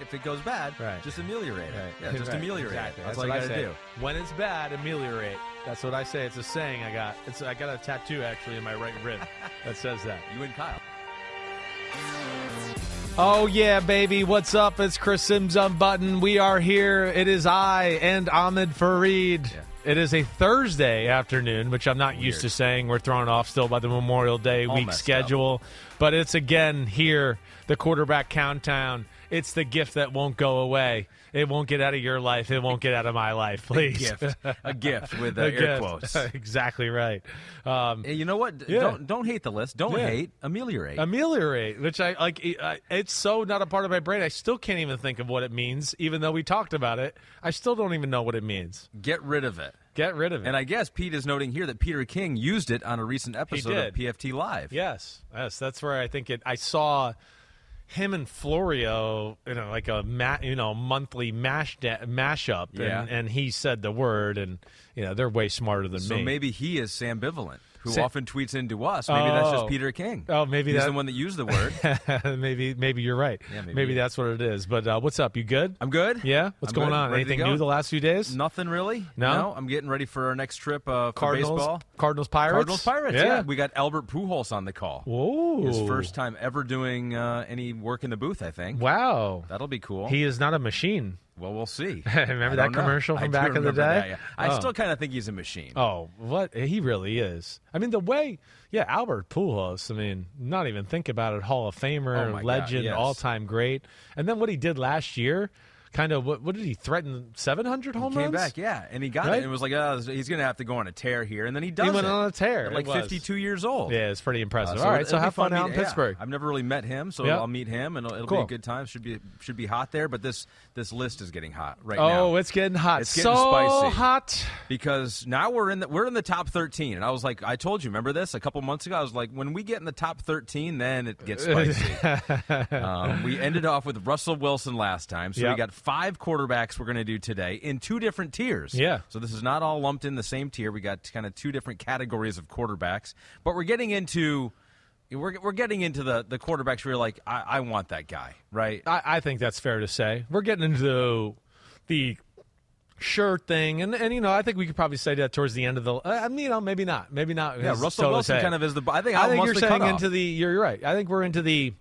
If it goes bad, Right. just ameliorate it. Right. Yeah, just Right, ameliorate exactly. it. That's, what all I you gotta say. do. When it's bad, ameliorate. That's what I say. It's a saying I got. It's I got a tattoo actually in my right rib that says that. You and Kyle. Oh yeah, baby. What's up? It's Chris Simms Unbutton. We are here. It is I and Ahmed Fareed. Yeah. It is a Thursday afternoon, which I'm not used to saying. We're thrown off still by the Memorial Day All week schedule. But it's again here, the quarterback countdown. It's the gift that won't go away. It won't get out of your life. It won't get out of my life. Please. A gift. A gift with uh, A air gift. quotes. exactly right. Um, you know what? Yeah. Don't don't hate the list. Don't Yeah. hate. Ameliorate. ameliorate, which I like. It's so not a part of my brain. I still can't even think of what it means, even though we talked about it. I still don't even know what it means. Get rid of it. Get rid of it. And I guess Pete is noting here that Peter King used it on a recent episode of. PFT Live. yes, yes, that's where I think it. I saw him and Florio, you know, like a ma- you know monthly mash da- mashup, Yeah. and, and he said the word, and you know they're way smarter than So me. So maybe he is Sam Bivalent, who Sa- often tweets into us. Maybe that's just Oh. Peter King. Oh, maybe he's that- the one that used the word. maybe maybe you're right. Yeah, maybe maybe that's what it is. But uh, what's up? You good? I'm good. yeah. What's I'm going good. on? Ready Anything go? new the last few days? Nothing really. No? I'm getting ready for our next trip uh, for Cardinals, baseball. Cardinals, Pirates, Cardinals Pirates. Yeah, Yeah. we got Albert Pujols on the call. Whoa, His first time ever doing uh, any work in the booth. I think. Wow, That'll be cool. he is not a machine. Well, we'll see. Remember that know. commercial from back in the day? that, yeah. I Oh. still kind of think he's a machine. Oh, what he really is. I mean, the way, yeah, Albert Pujols. I mean, not even think about it. Hall of Famer, Oh legend, yes. all time great. And then what he did last year, kind of. What, what did he threaten? Seven hundred home Came runs. back, yeah, and he got Right? it. And it was like, oh, he's going to have to go on a tear here, and then he does. He went it. on a tear. Like 52 years old. Yeah, it's pretty Uh, impressive. so all right, so have fun to out in meet- yeah. Pittsburgh. I've never really met him, so Yeah. I'll meet him, and it'll, it'll Cool. be a good time. Should be should be hot there, but this this list is getting hot right Oh, now. Oh, it's getting hot. It's getting so spicy. hot. because now we're in the we're in the top 13 and i was like i told you remember this a couple months ago i was like when we get in the top 13 then it gets spicy um, we ended off with russell wilson last time so we got five quarterbacks we're going to do today in two different tiers Yeah. so this is not all lumped in the same tier we got kind of two different categories of quarterbacks but we're getting into we're, we're getting into the, the quarterbacks where you're like I, I want that guy right I, I think that's fair to say. We're getting into the sure thing, and and you know, I think we could probably say that towards the end of the. Uh, I mean, you know, maybe not, maybe not. yeah russell so wilson kind of is the i think, I I'm think you're saying into the. You're right. I think we're into the.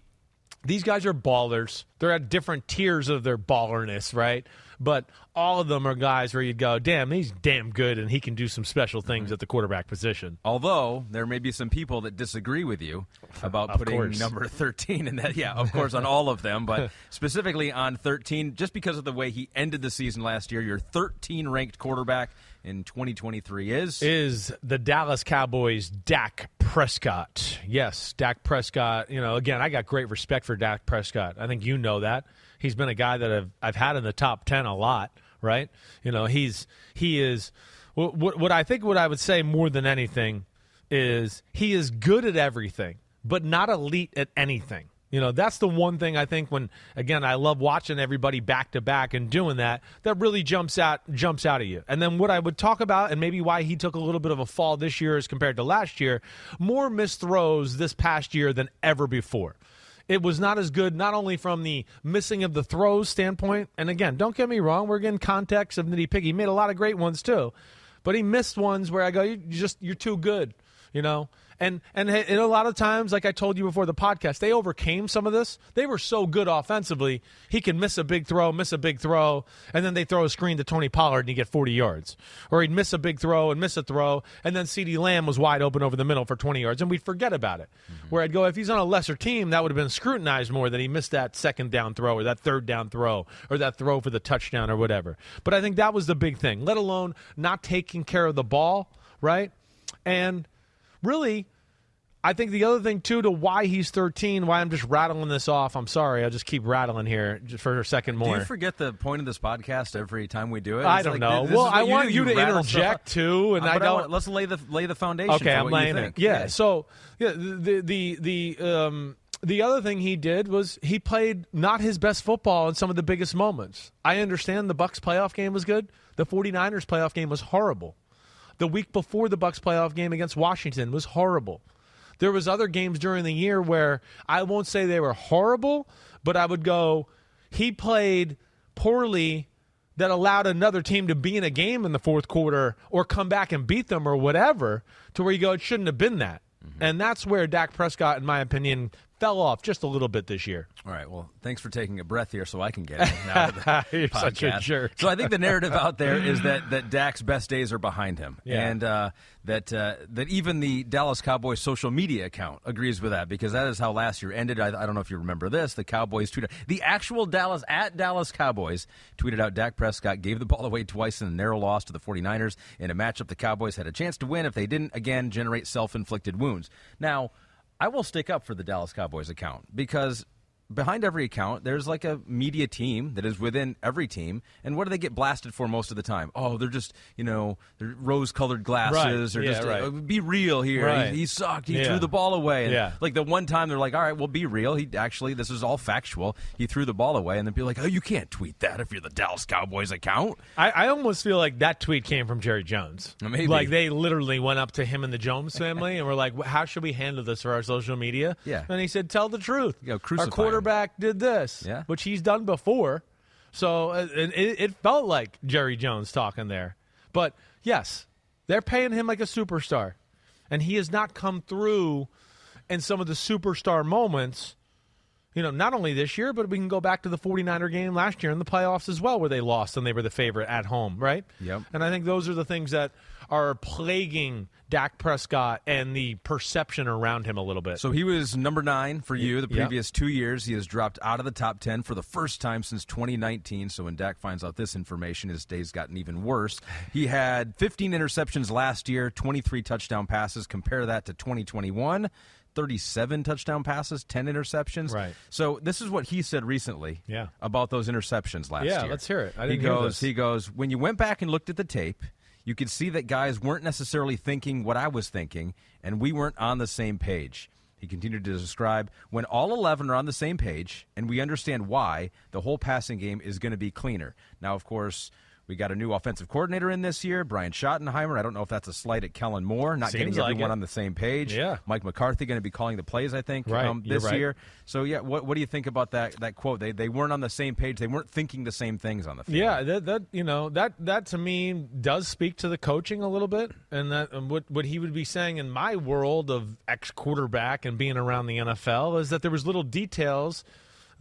These guys are ballers. They're at different tiers of their ballerness, right? But all of them are guys where you'd go, damn, he's damn good, and he can do some special things at the quarterback position. Although there may be some people that disagree with you about putting course. number 13 in that. Yeah, of course, on all of them, but specifically on 13, just because of the way he ended the season last year, your 13 ranked quarterback in 2023 is. is the Dallas Cowboys Dak Prescott. Yes, Dak Prescott. You know, again, I got great respect for Dak Prescott. I think you know that. He's been a guy that I've I've had in the top 10 a lot, right? You know, he's he is what what, what I think what I would say more than anything is he is good at everything, but not elite at anything. You know, that's the one thing I think when again I love watching everybody back to back and doing that that really jumps out jumps out at you. And then what I would talk about and maybe why he took a little bit of a fall this year as compared to last year, more missed throws this past year than ever before. It was not as good, not only from the missing of the throws standpoint, and again, don't get me wrong, we're getting context of nitty picky. He made a lot of great ones too. but he missed ones where I go, you just you're too good, you know. And, and and a lot of times, like I told you before the podcast, they overcame some of this. They were so good offensively. He can miss a big throw, miss a big throw, and then they throw a screen to Tony Pollard and he get 40 yards. Or he'd miss a big throw and miss a throw, and then CeeDee Lamb was wide open over the middle for 20 yards, and we'd forget about it. Mm-hmm. Where I'd go, if he's on a lesser team, that would have been scrutinized more than he missed that second down throw or that third down throw or that throw for the touchdown or whatever. But I think that was the big thing, let alone not taking care of the ball, right? And really, I think the other thing too to why he's 13, why I'm just rattling this off. I'm sorry, I'll just keep rattling here just for a second more. Do you forget the point of this podcast every time we do it? It's I don't like, know. Well, I want you, you to interject too, and uh, I don't. I let's lay the lay the foundation. Okay, I'm laying it. Yeah, yeah. So yeah, the the the um the other thing he did was he played not his best football in some of the biggest moments. I understand the Bucks playoff game was good. The 49ers playoff game was horrible. The week before the Bucks playoff game against Washington was horrible. There was other games during the year where I won't say they were horrible, but I would go he played poorly that allowed another team to be in a game in the fourth quarter or come back and beat them or whatever to where you go it shouldn't have been that. Mm-hmm. And that's where Dak Prescott in my opinion fell off just a little bit this year. All right. Well, thanks for taking a breath here so I can get it. You're podcast. such a jerk. So I think the narrative out there is that, that Dak's best days are behind him. Yeah. And uh, that uh, that even the Dallas Cowboys social media account agrees with that because that is how last year ended. I, I don't know if you remember this. The Cowboys tweeted the actual Dallas at Dallas Cowboys tweeted out Dak Prescott gave the ball away twice in a narrow loss to the 49ers in a matchup the Cowboys had a chance to win if they didn't again generate self-inflicted wounds. Now I will stick up for the Dallas Cowboys account because behind every account, there's like a media team that is within every team. And what do they get blasted for most of the time? Oh, they're just, you know, they're rose colored glasses right. or yeah, just, right. uh, be real here. Right. He, he, sucked. He yeah. threw the ball away. And yeah. Like the one time they're like, all right, well, be real. He actually, this is all factual. He threw the ball away. And then be like, oh, you can't tweet that if you're the Dallas Cowboys account. I, I almost feel like that tweet came from Jerry Jones. Maybe. Like they literally went up to him and the Jones family and were like, how should we handle this for our social media? Yeah. And he said, tell the truth. You know, our quarterback did this, yeah. which he's done before. So uh, it, it felt like Jerry Jones talking there. But yes, they're paying him like a superstar. And he has not come through in some of the superstar moments you know, not only this year, but we can go back to the 49er game last year in the playoffs as well, where they lost and they were the favorite at home, right? Yep. And I think those are the things that are plaguing Dak Prescott and the perception around him a little bit. So he was number nine for you the previous yep. two years. He has dropped out of the top 10 for the first time since 2019. So when Dak finds out this information, his day's gotten even worse. He had 15 interceptions last year, 23 touchdown passes. Compare that to 2021. 37 touchdown passes, 10 interceptions. Right. So this is what he said recently yeah. about those interceptions last yeah, year. Yeah, let's hear it. I he goes, he goes, when you went back and looked at the tape, you could see that guys weren't necessarily thinking what I was thinking, and we weren't on the same page. He continued to describe when all 11 are on the same page and we understand why, the whole passing game is going to be cleaner. Now, of course, we got a new offensive coordinator in this year, Brian Schottenheimer. I don't know if that's a slight at Kellen Moore, not Seems getting like everyone it. on the same page. Yeah. Mike McCarthy going to be calling the plays, I think, right. um, this right. year. So, yeah, what, what do you think about that that quote? They they weren't on the same page. They weren't thinking the same things on the field. Yeah, that, that you know that that to me does speak to the coaching a little bit, and that and what what he would be saying in my world of ex quarterback and being around the NFL is that there was little details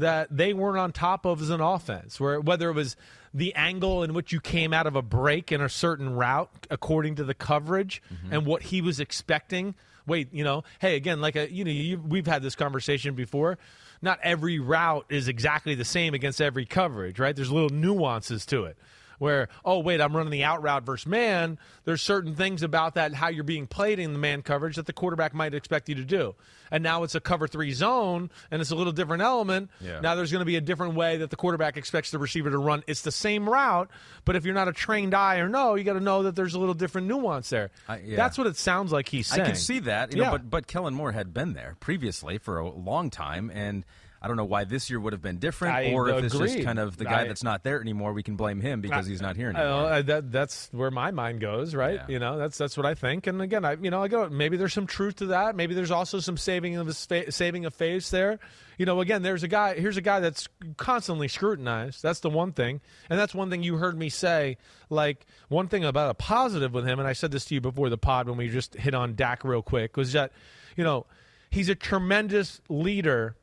that they weren't on top of as an offense, where whether it was the angle in which you came out of a break in a certain route according to the coverage mm-hmm. and what he was expecting. Wait, you know, hey, again, like a, you know, you, we've had this conversation before. Not every route is exactly the same against every coverage, right? There's little nuances to it where, oh, wait, I'm running the out route versus man. There's certain things about that, how you're being played in the man coverage that the quarterback might expect you to do. And now it's a cover three zone, and it's a little different element. Yeah. Now there's going to be a different way that the quarterback expects the receiver to run. It's the same route, but if you're not a trained eye or no, you got to know that there's a little different nuance there. Yeah. That's what it sounds like he's saying. I can see that, you yeah. know, but but Kellen Moore had been there previously for a long time, and I don't know why this year would have been different, I or if it's just kind of the guy I- that's not there anymore. We can blame him because he's not here I anymore. that, that's where my mind goes, right? Yeah. You know, that's that's what I think. And again, I you know, I go maybe there's some truth to that. Maybe there's also some saving of his fa- saving of face there. You know, again, there's a guy. Here's a guy that's constantly scrutinized. That's the one thing, and that's one thing you heard me say. Like one thing about a positive with him, and I said this to you before the pod when we just hit on Dak real quick, was that you know he's a tremendous leader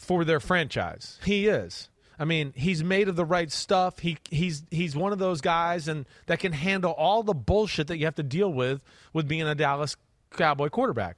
for their franchise. He is. I mean, he's made of the right stuff. He he's he's one of those guys and that can handle all the bullshit that you have to deal with with being a Dallas Cowboy quarterback.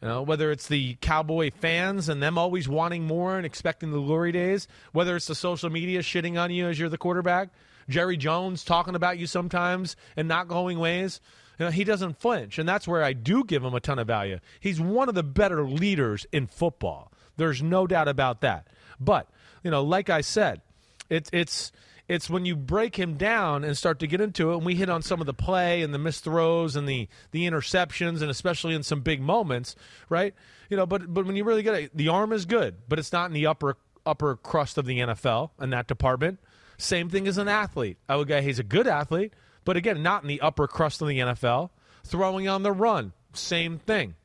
You know, whether it's the Cowboy fans and them always wanting more and expecting the glory days, whether it's the social media shitting on you as you're the quarterback, Jerry Jones talking about you sometimes and not going ways. You know, he doesn't flinch, and that's where I do give him a ton of value. He's one of the better leaders in football. There's no doubt about that. But you know, like I said, it's it's it's when you break him down and start to get into it, and we hit on some of the play and the missed throws and the the interceptions, and especially in some big moments, right? You know, but but when you really get it, the arm is good, but it's not in the upper upper crust of the NFL in that department. Same thing as an athlete. I would go, he's a good athlete, but again, not in the upper crust of the NFL. Throwing on the run, same thing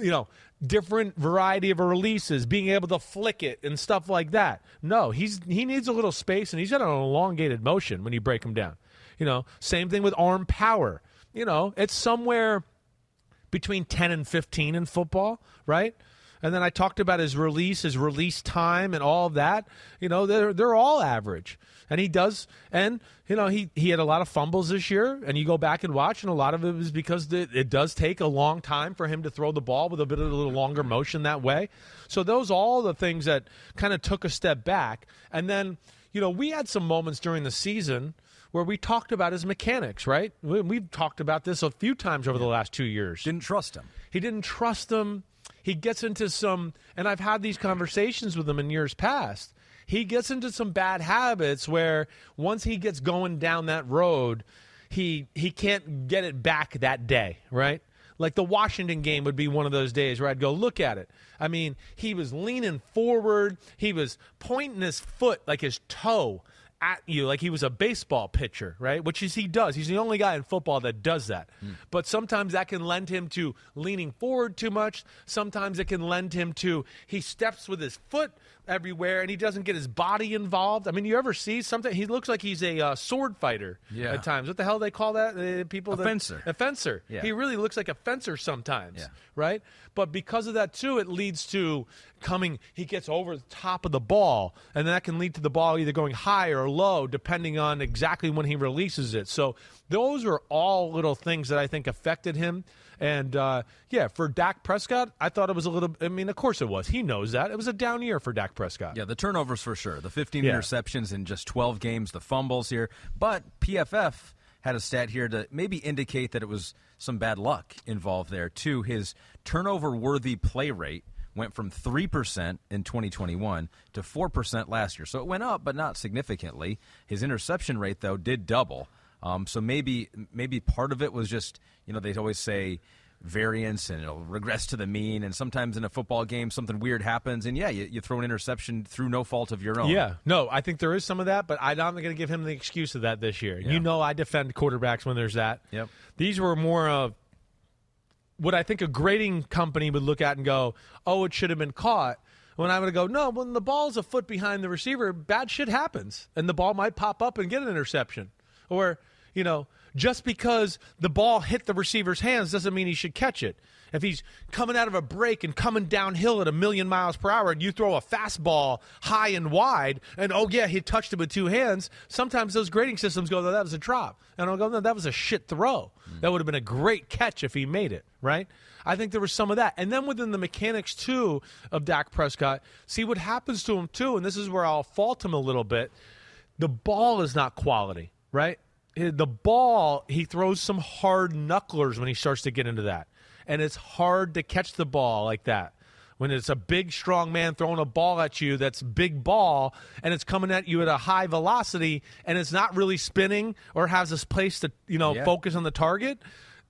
you know, different variety of releases, being able to flick it and stuff like that. No, he's he needs a little space and he's got an elongated motion when you break him down. You know, same thing with arm power. You know, it's somewhere between 10 and 15 in football, right? And then I talked about his release, his release time, and all of that. You know, they're they're all average, and he does. And you know, he he had a lot of fumbles this year, and you go back and watch, and a lot of it was because the, it does take a long time for him to throw the ball with a bit of a little longer motion that way. So those all the things that kind of took a step back, and then you know we had some moments during the season where we talked about his mechanics, right? We, we've talked about this a few times over the last two years. Didn't trust him. He didn't trust them. He gets into some, and I've had these conversations with him in years past. He gets into some bad habits where once he gets going down that road, he he can't get it back that day, right? Like the Washington game would be one of those days where I'd go look at it. I mean, he was leaning forward, he was pointing his foot like his toe at you like he was a baseball pitcher, right? Which is he does. He's the only guy in football that does that. Hmm. But sometimes that can lend him to leaning forward too much. Sometimes it can lend him to he steps with his foot everywhere and he doesn't get his body involved. I mean, you ever see something? He looks like he's a uh, sword fighter Yeah. at times. What the hell they call that? Uh, people A that- fencer. A fencer. Yeah. He really looks like a fencer sometimes, Yeah. right? But because of that too, it leads to coming. He gets over the top of the ball, and that can lead to the ball either going high or low, depending on exactly when he releases it. So those are all little things that I think affected him. And uh, yeah, for Dak Prescott, I thought it was a little. I mean, of course it was. He knows that it was a down year for Dak Prescott. Yeah, the turnovers for sure. The 15 Yeah. interceptions in just 12 games, the fumbles here. But PFF had a stat here to maybe indicate that it was some bad luck involved there, too. His turnover worthy play rate went from 3% in 2021 to 4% last year. So it went up, but not significantly. His interception rate, though, did double. Um, so maybe maybe part of it was just, you know, they always say variance and it'll regress to the mean. And sometimes in a football game, something weird happens. And yeah, you, you throw an interception through no fault of your own. Yeah, no, I think there is some of that, but I'm not going to give him the excuse of that this year. Yeah. You know, I defend quarterbacks when there's that. Yep. These were more of what I think a grading company would look at and go, "Oh, it should have been caught." When I'm going to go, no, when the ball's a foot behind the receiver, bad shit happens, and the ball might pop up and get an interception, or you know, just because the ball hit the receiver's hands doesn't mean he should catch it. If he's coming out of a break and coming downhill at a million miles per hour, and you throw a fastball high and wide, and oh yeah, he touched it with two hands. Sometimes those grading systems go, that was a drop, and I'll go, no, that was a shit throw. Mm. That would have been a great catch if he made it, right? I think there was some of that, and then within the mechanics too of Dak Prescott, see what happens to him too, and this is where I'll fault him a little bit. The ball is not quality, right? The ball, he throws some hard knucklers when he starts to get into that. And it's hard to catch the ball like that. When it's a big, strong man throwing a ball at you that's big ball and it's coming at you at a high velocity and it's not really spinning or has this place to, you know, Yeah. focus on the target,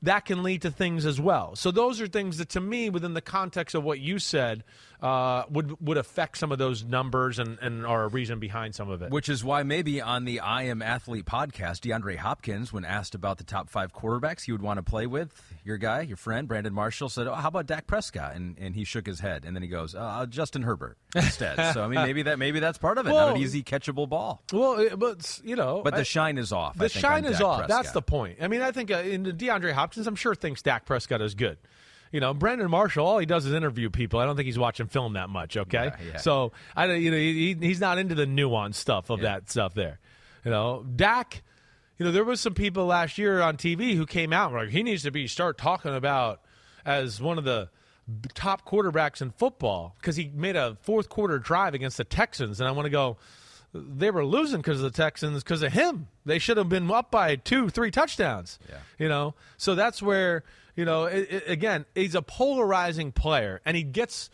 that can lead to things as well. So those are things that, to me, within the context of what you said, uh, would would affect some of those numbers and, and are a reason behind some of it. Which is why maybe on the I Am Athlete podcast, DeAndre Hopkins, when asked about the top five quarterbacks he would want to play with, your guy, your friend, Brandon Marshall, said, oh, How about Dak Prescott? And, and he shook his head. And then he goes, uh, Justin Herbert instead. so, I mean, maybe that maybe that's part of it. Well, Not an easy catchable ball. Well, but, you know. But the I, shine is off. The shine is Dak off. Prescott. That's the point. I mean, I think uh, in DeAndre Hopkins, I'm sure thinks Dak Prescott is good. You know, Brandon Marshall, all he does is interview people. I don't think he's watching film that much. Okay, Yeah, yeah. so I, you know, he, he's not into the nuance stuff of Yeah. that stuff there. You know, Dak. You know, there was some people last year on TV who came out and were like, he needs to be start talking about as one of the top quarterbacks in football because he made a fourth quarter drive against the Texans, and I want to go. They were losing because of the Texans because of him. They should have been up by two, three touchdowns. Yeah. You know, so that's where you know. It, it, again, he's a polarizing player, and he gets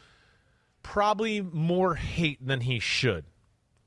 probably more hate than he should.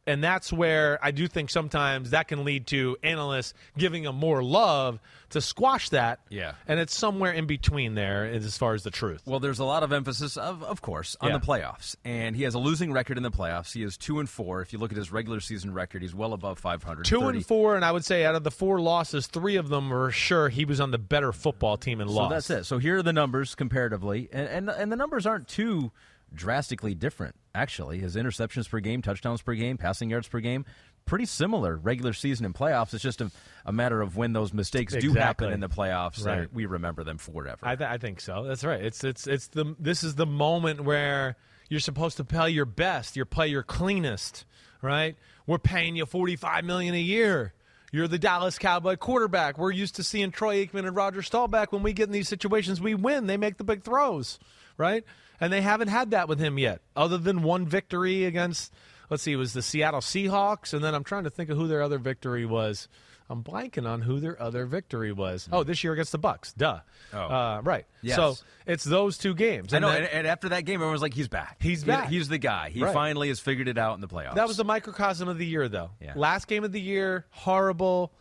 And that's where I do think sometimes that can lead to analysts giving him more love to squash that. Yeah. And it's somewhere in between there as far as the truth. Well, there's a lot of emphasis, of, of course, on Yeah. the playoffs, and he has a losing record in the playoffs. He is two and four. If you look at his regular season record, he's well above 500. Two and four, and I would say out of the four losses, three of them were sure he was on the better football team and So lost. that's it. So here are the numbers comparatively, and and, and the numbers aren't too drastically different. Actually, his interceptions per game, touchdowns per game, passing yards per game, pretty similar. Regular season and playoffs. It's just a, a matter of when those mistakes do happen in the playoffs. Right. we remember them forever. I, th- I think so. That's right. It's it's it's the this is the moment where you're supposed to play your best. You play your cleanest, right? We're paying you 45 million a year. You're the Dallas Cowboy quarterback. We're used to seeing Troy Aikman and Roger Staubach. When we get in these situations, we win. They make the big throws, right? And they haven't had that with him yet, other than one victory against. Let's see, it was the Seattle Seahawks, and then I'm trying to think of who their other victory was. I'm blanking on who their other victory was. Oh, this year against the Bucks. Duh. Oh. Uh, right. Yes. So it's those two games. I know, then- and, and after that game, everyone was like, "He's back. He's He- back. he's the guy. He Right. finally has figured it out in the playoffs." that was the microcosm of the year, though. Yeah. Last game of the year, horrible.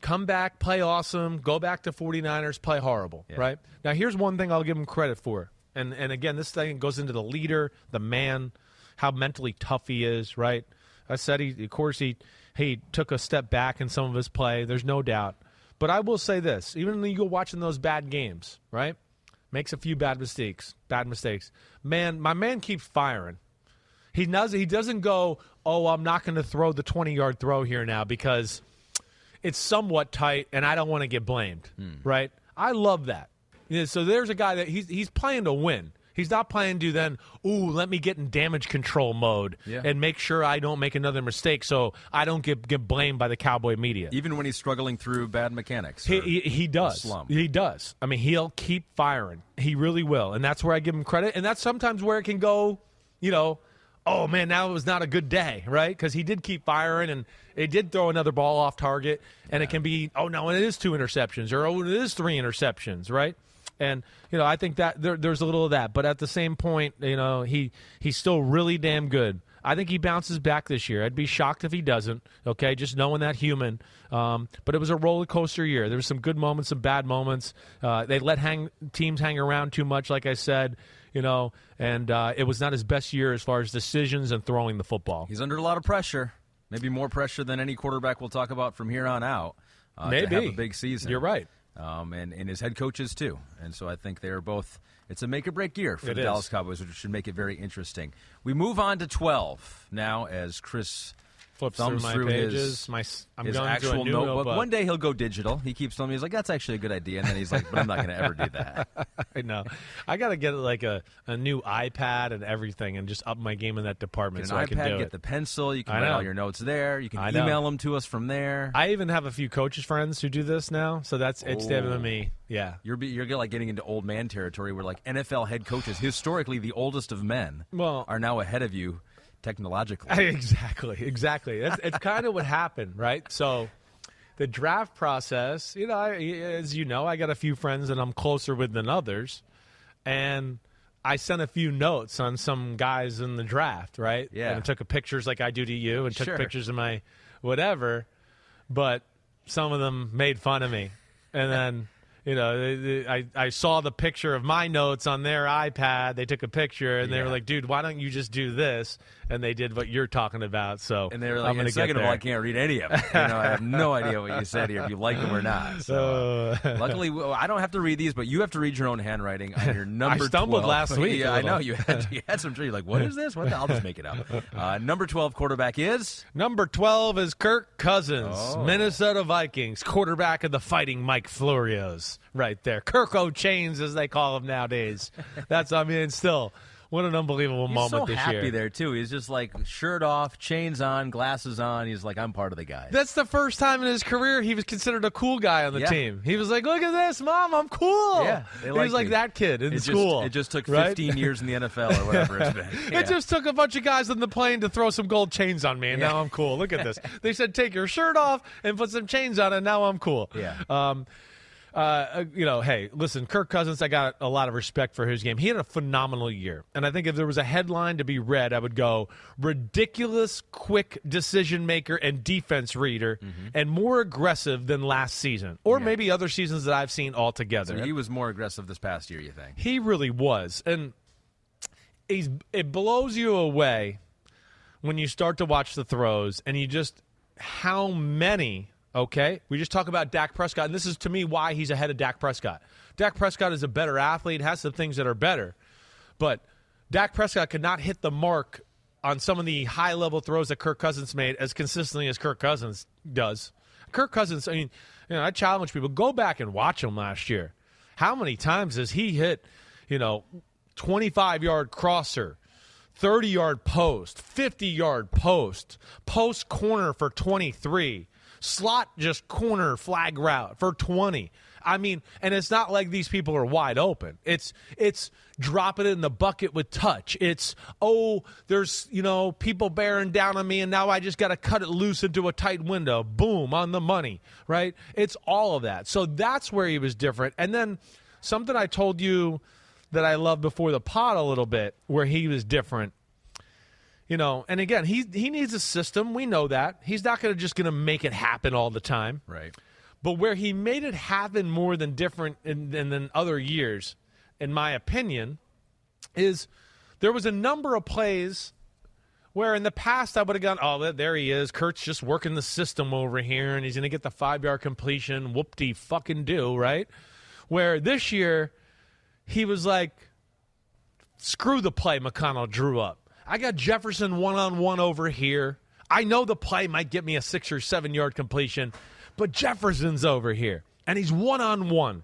Come back, play awesome. Go back to 49ers, play horrible. Yeah. Right. Now, here's one thing I'll give him credit for. And, and again, this thing goes into the leader, the man, how mentally tough he is, right? I said, he, of course, he, he took a step back in some of his play. There's no doubt. But I will say this even when you go watching those bad games, right? Makes a few bad mistakes, bad mistakes. Man, my man keeps firing. He does. He doesn't go. Oh, I'm not going to throw the 20 yard throw here now because it's somewhat tight, and I don't want to get blamed. Hmm. Right? I love that. Yeah, so there's a guy that he's he's playing to win. He's not playing to then, ooh, let me get in damage control mode Yeah. and make sure I don't make another mistake so I don't get, get blamed by the cowboy media. even when he's struggling through bad mechanics. He, he, he does. slump. He does. I mean, he'll keep firing. He really will, and that's where I give him credit. And that's sometimes where it can go. You know, oh man, now it was not a good day, right? Because he did keep firing, and it did throw another ball off target, and it can be, oh no, it is two interceptions, or oh, it is three interceptions, right? And you know, I think that there, there's a little of that, but at the same point, you know, he he's still really damn good. I think he bounces back this year. I'd be shocked if he doesn't. Okay, just knowing that human. Um, but it was a roller coaster year. There were some good moments, some bad moments. Uh, they let hang teams hang around too much, like I said. You know, and uh, it was not his best year as far as decisions and throwing the football. He's under a lot of pressure. Maybe more pressure than any quarterback we'll talk about from here on out. Uh, Maybe to have a big season. You're right. Um, and, and his head coaches too. And so I think they are both. It's a make or break year for It the is. Dallas Cowboys, which should make it very interesting. We move on to 12 now as Chris Flips thumbs through my through pages. his, my I'm his going to actual notebook. notebook. One day he'll go digital. He keeps telling me he's like, "That's actually a good idea," and then he's like, "But I'm not going to ever do that." I know. I got to get like a, a new iPad and everything, and just up my game in that department Get so an I can do get it. the pencil. You can write all your notes there. You can email them to us from there. I even have a few coaches friends who do this now, so that's it's Oh. David me. Yeah. You're be, you're like getting into old man territory where like NFL head coaches, historically the oldest of men, Well- are now ahead of you technologically. exactly, exactly. It's, it's kind of what happened, right? So, the draft process, you know, I, as you know, I got a few friends that I'm closer with than others, and I sent a few notes on some guys in the draft, right? Yeah. and I took a pictures like I do to you, and took Sure. pictures of my whatever, but some of them made fun of me, and then. You know, I, I saw the picture of my notes on their iPad. They took a picture and they Yeah. were like, dude, why don't you just do this? And they did what you're talking about. So And they were I'm like, and second of all. I can't read any of it. You know, I have no idea what you said here, if you like them or not. So, uh, luckily, I don't have to read these, but you have to read your own handwriting on your number. I stumbled 12. last week Yeah, I know you had you had some. You're like, what is this? What? The, I'll just make it up. Uh, number twelve quarterback is Number 12 is Kirk Cousins, Oh. Minnesota Vikings, quarterback of the fighting Mike Florios, right there. Kirk O'Chains, as they call him nowadays. That's, I mean, still, what an unbelievable He's moment so this happy year. there too. He's just like shirt off, chains on, glasses on. He's like, I'm part of the guys. That's the first time in his career he was considered a cool guy on the Yeah. team. He was like, "Look at this, mom, I'm cool." Yeah, he was like that kid in it just, school. It just took right? 15 years in the NFL or whatever it's been. Yeah. It just took a bunch of guys on the plane to throw some gold chains on me, and now I'm cool. Look at this. They said, take your shirt off and put some chains on, and now I'm cool. Yeah. Um, uh, you know, hey, listen, Kirk Cousins, I got a lot of respect for his game. He had a phenomenal year. And I think if there was a headline to be read, I would go ridiculous, quick decision maker and defense reader, and more aggressive than last season, or Yeah. maybe other seasons that I've seen altogether. So he was more aggressive this past year. You think? He really was, and he's it blows you away when you start to watch the throws, and you just how many. Okay, we just talk about Dak Prescott, and this is to me why he's ahead of Dak Prescott. Dak Prescott is a better athlete, has some things that are better, but Dak Prescott could not hit the mark on some of the high level throws that Kirk Cousins made as consistently as Kirk Cousins does. Kirk Cousins, I mean, you know, I challenge people go back and watch him last year. How many times has he hit, you know, 25 yard crosser, 30 yard post, 50 yard post, post corner for 23, slot just corner flag route for 20. I mean, and it's not like these people are wide open. It's it's dropping it in the bucket with touch. It's oh, there's you know people bearing down on me, and now I just got to cut it loose into a tight window. Boom on the money, right? It's all of that. So that's where he was different. And then something I told you that I loved before the pot a little bit, where he was different. You know, and again, he he needs a system. We know that he's not going to just going to make it happen all the time. Right. But where he made it happen more than different in, than, than other years, in my opinion, is there was a number of plays where in the past I would have gone, oh, there he is. Kirk's just working the system over here, and he's going to get the five yard completion. Whoop de fucking do, right? Where this year he was like, screw the play O'Connell drew up. I got Jefferson one on one over here. I know the play might get me a six or seven yard completion, but Jefferson's over here, and he's one on one.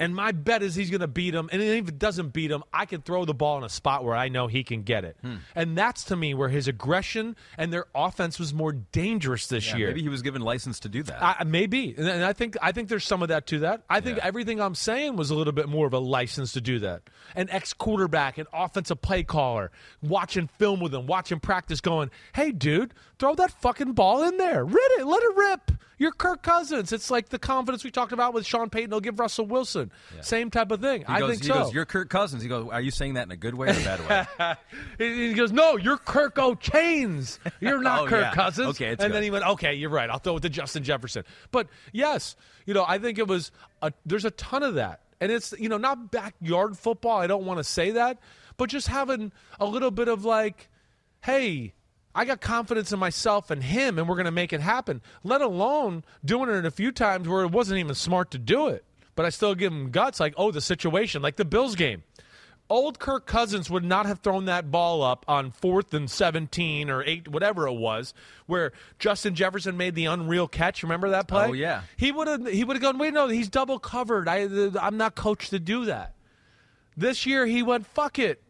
And my bet is he's going to beat him. And if it doesn't beat him, I can throw the ball in a spot where I know he can get it. Hmm. And that's to me where his aggression and their offense was more dangerous this Yeah, year. maybe he was given license to do that. I, maybe, and and I think I think there's some of that to that. I think Yeah. everything I'm saying was a little bit more of a license to do that. An ex quarterback, an offensive play caller, watching film with him, watching practice, going, "Hey, dude, throw that fucking ball in there, rid it, let it rip." You're Kirk Cousins. It's like the confidence we talked about with Sean Payton. He'll give Russell Wilson. Same type of thing. he I goes, think he so. goes, "You're Kirk Cousins." He goes, "Are you saying that in a good way or a bad way?" He he goes, "No, you're Kirk O'Chains. You're not Oh, Kirk yeah. Cousins." Okay, it's and good. then he went, "Okay, you're right. I'll throw it to Justin Jefferson." But yes, you know, I think it was a, there's a ton of that, and it's you know not backyard football. I don't want to say that, but just having a little bit of like, hey. I got confidence in myself and him, and we're going to make it happen. Let alone doing it a few times where it wasn't even smart to do it. But I still give him guts, like, oh, the situation, like the Bills game. Old Kirk Cousins would not have thrown that ball up on fourth and 17 or eight, whatever it was, where Justin Jefferson made the unreal catch. Remember that play? Oh, yeah. He would have he would have gone, wait, no, he's double covered. I, I'm not coached to do that. This year he went, fuck it.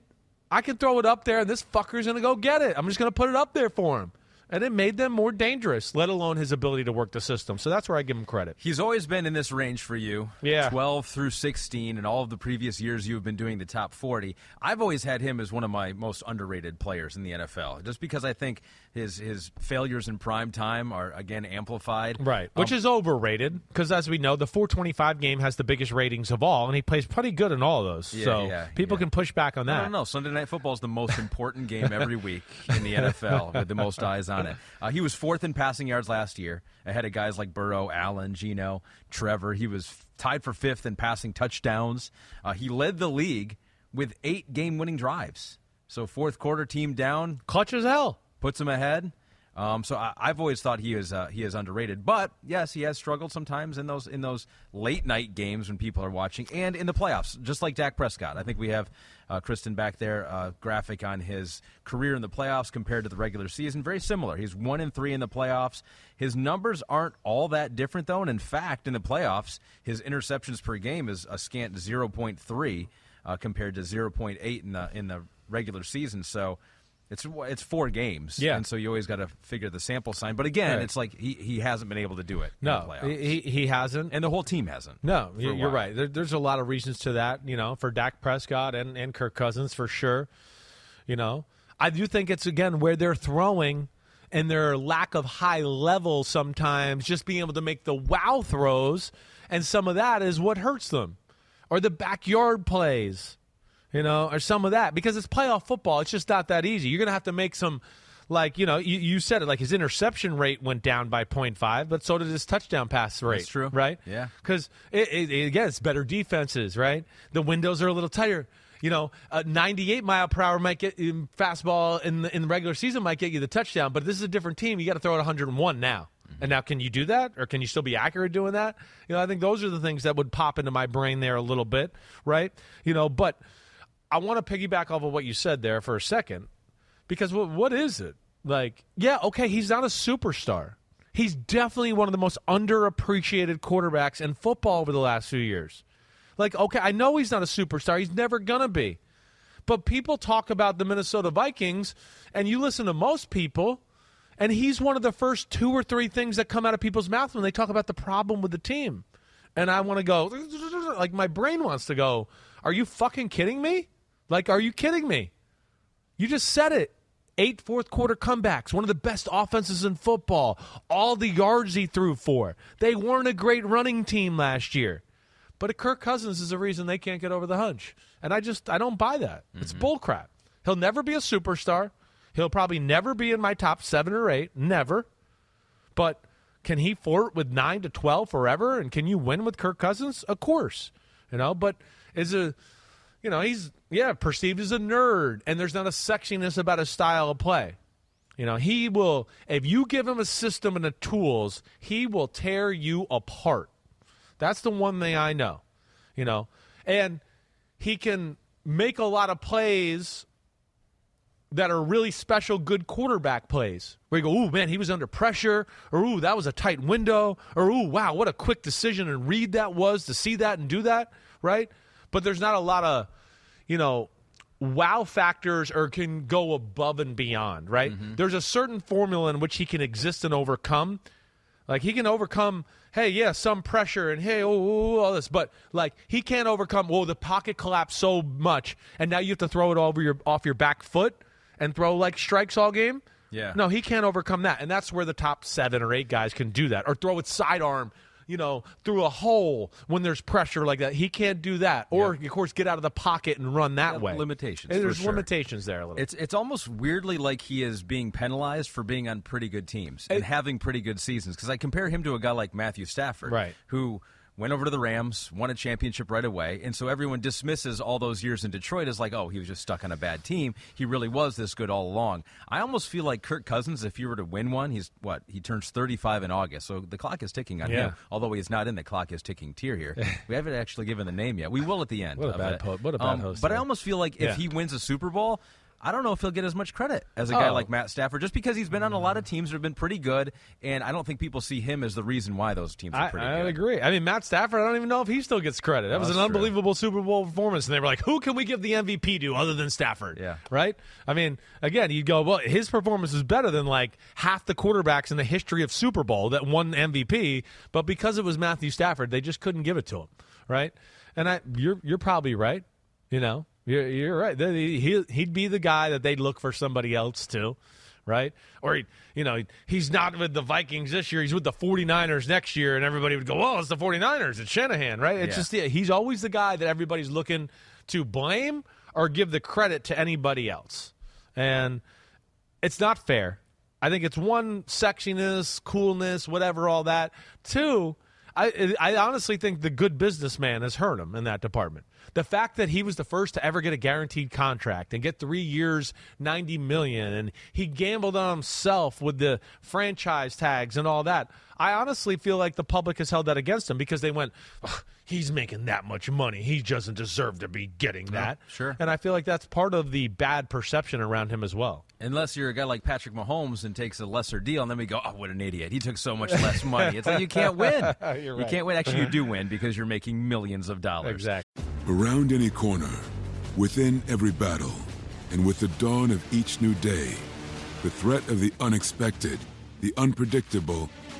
I can throw it up there, and this fucker's going to go get it. I'm just going to put it up there for him. And it made them more dangerous, let alone his ability to work the system. So that's where I give him credit. He's always been in this range for you. Yeah. 12 through 16, and all of the previous years you've been doing the top 40. I've always had him as one of my most underrated players in the NFL, just because I think his his failures in prime time are, again, amplified. Right, which Um, is overrated because, as we know, the 425 game has the biggest ratings of all, and he plays pretty good in all of those. Yeah, so yeah, people yeah. can push back on that. I don't know. Sunday Night Football is the most important game every week in the NFL with the most eyes on it. Uh, he was fourth in passing yards last year, ahead of guys like Burrow, Allen, Geno, Trevor. He was tied for fifth in passing touchdowns. Uh, he led the league with eight game-winning drives. So fourth quarter team down, clutch as hell, puts him ahead. Um, so I, have always thought he is uh, he is underrated, but yes, he has struggled sometimes in those in those late night games when people are watching, and in the playoffs, just like Dak Prescott. I think we have uh, Kristen back there uh, graphic on his career in the playoffs compared to the regular season. Very similar. He's one in three in the playoffs. His numbers aren't all that different though, and in fact, in the playoffs, his interceptions per game is a scant zero point three uh, compared to zero point eight in the in the regular season. So it's it's four games, yeah, and so you always got to figure the sample sign. But again, right. it's like he, he hasn't been able to do it. No, he he hasn't, and the whole team hasn't. No, you're right. There, there's a lot of reasons to that. You know, for Dak Prescott and and Kirk Cousins for sure. You know, I do think it's again where they're throwing and their lack of high level sometimes, just being able to make the wow throws, and some of that is what hurts them, or the backyard plays you know, or some of that because it's playoff football. It's just not that easy. You're going to have to make some, like, you know, you, you said it, like his interception rate went down by 0.5, but so did his touchdown pass rate. That's true. Right? Yeah. Because, it, it, again, it's better defenses, right? The windows are a little tighter. You know, a 98 mile per hour might get fastball in the, in the regular season might get you the touchdown, but this is a different team. You got to throw it 101 now. Mm-hmm. And now, can you do that, or can you still be accurate doing that? You know, I think those are the things that would pop into my brain there a little bit, right? You know, but I want to piggyback off of what you said there for a second because what, what is it? Like, yeah, okay, he's not a superstar. He's definitely one of the most underappreciated quarterbacks in football over the last few years. Like, okay, I know he's not a superstar. He's never going to be. But people talk about the Minnesota Vikings, and you listen to most people, and he's one of the first two or three things that come out of people's mouth when they talk about the problem with the team. And I want to go, like, my brain wants to go, are you fucking kidding me? Like, are you kidding me? You just said it. Eight fourth quarter comebacks, one of the best offenses in football. All the yards he threw for. They weren't a great running team last year. But Kirk Cousins is the reason they can't get over the hunch. And I just, I don't buy that. Mm-hmm. It's bullcrap. He'll never be a superstar. He'll probably never be in my top seven or eight. Never. But can he flirt with nine to 12 forever? And can you win with Kirk Cousins? Of course. You know, but is a you know, he's yeah perceived as a nerd, and there's not a sexiness about his style of play. You know, he will if you give him a system and the tools, he will tear you apart. That's the one thing I know. You know, and he can make a lot of plays that are really special, good quarterback plays. Where you go, ooh, man, he was under pressure, or ooh, that was a tight window, or ooh, wow, what a quick decision and read that was to see that and do that, right? But there's not a lot of, you know, wow factors or can go above and beyond, right? Mm-hmm. There's a certain formula in which he can exist and overcome. Like he can overcome, hey, yeah, some pressure and hey, oh, oh, oh all this, but like he can't overcome. Whoa, the pocket collapsed so much, and now you have to throw it over your off your back foot and throw like strikes all game. Yeah. No, he can't overcome that, and that's where the top seven or eight guys can do that, or throw it sidearm you know, through a hole when there's pressure like that. He can't do that. Or, of course, get out of the pocket and run that yeah, way. Limitations. And there's sure. limitations there a little. It's it's almost weirdly like he is being penalized for being on pretty good teams and having pretty good seasons. Because I compare him to a guy like Matthew Stafford, right. who – went over to the Rams, won a championship right away, and so everyone dismisses all those years in Detroit as like, oh, he was just stuck on a bad team. He really was this good all along. I almost feel like Kirk Cousins, if he were to win one, he's what he turns 35 in August, so the clock is ticking on yeah. him. Although he's not in the clock is ticking tier here. we haven't actually given the name yet. We will at the end. what a bad, po- what a bad um, host. But I almost feel like if yeah. he wins a Super Bowl, I don't know if he'll get as much credit as a guy oh. like Matt Stafford, just because he's been on a lot of teams that have been pretty good, and I don't think people see him as the reason why those teams are pretty I, I good. I agree. I mean, Matt Stafford, I don't even know if he still gets credit. That oh, was an unbelievable true. Super Bowl performance, and they were like, who can we give the MVP to other than Stafford? Yeah. Right? I mean, again, you'd go, well, his performance is better than like half the quarterbacks in the history of Super Bowl that won MVP, but because it was Matthew Stafford, they just couldn't give it to him. Right? And I, you're, you're probably right. You know, you're, you're right. He, he'd be the guy that they'd look for somebody else to, right? Or, he, you know, he's not with the Vikings this year. He's with the 49ers next year, and everybody would go, oh, it's the 49ers. It's Shanahan, right? It's yeah. just, he's always the guy that everybody's looking to blame or give the credit to anybody else. And it's not fair. I think it's one sexiness, coolness, whatever, all that. Two, I, I honestly think the good businessman has hurt him in that department. The fact that he was the first to ever get a guaranteed contract and get three years, ninety million, and he gambled on himself with the franchise tags and all that. I honestly feel like the public has held that against him because they went, he's making that much money. He doesn't deserve to be getting that. sure. And I feel like that's part of the bad perception around him as well. Unless you're a guy like Patrick Mahomes and takes a lesser deal, and then we go, "Oh, what an idiot! He took so much less money." It's like you can't win. You can't win. Actually, you do win because you're making millions of dollars. Exactly. Around any corner, within every battle, and with the dawn of each new day, the threat of the unexpected, the unpredictable,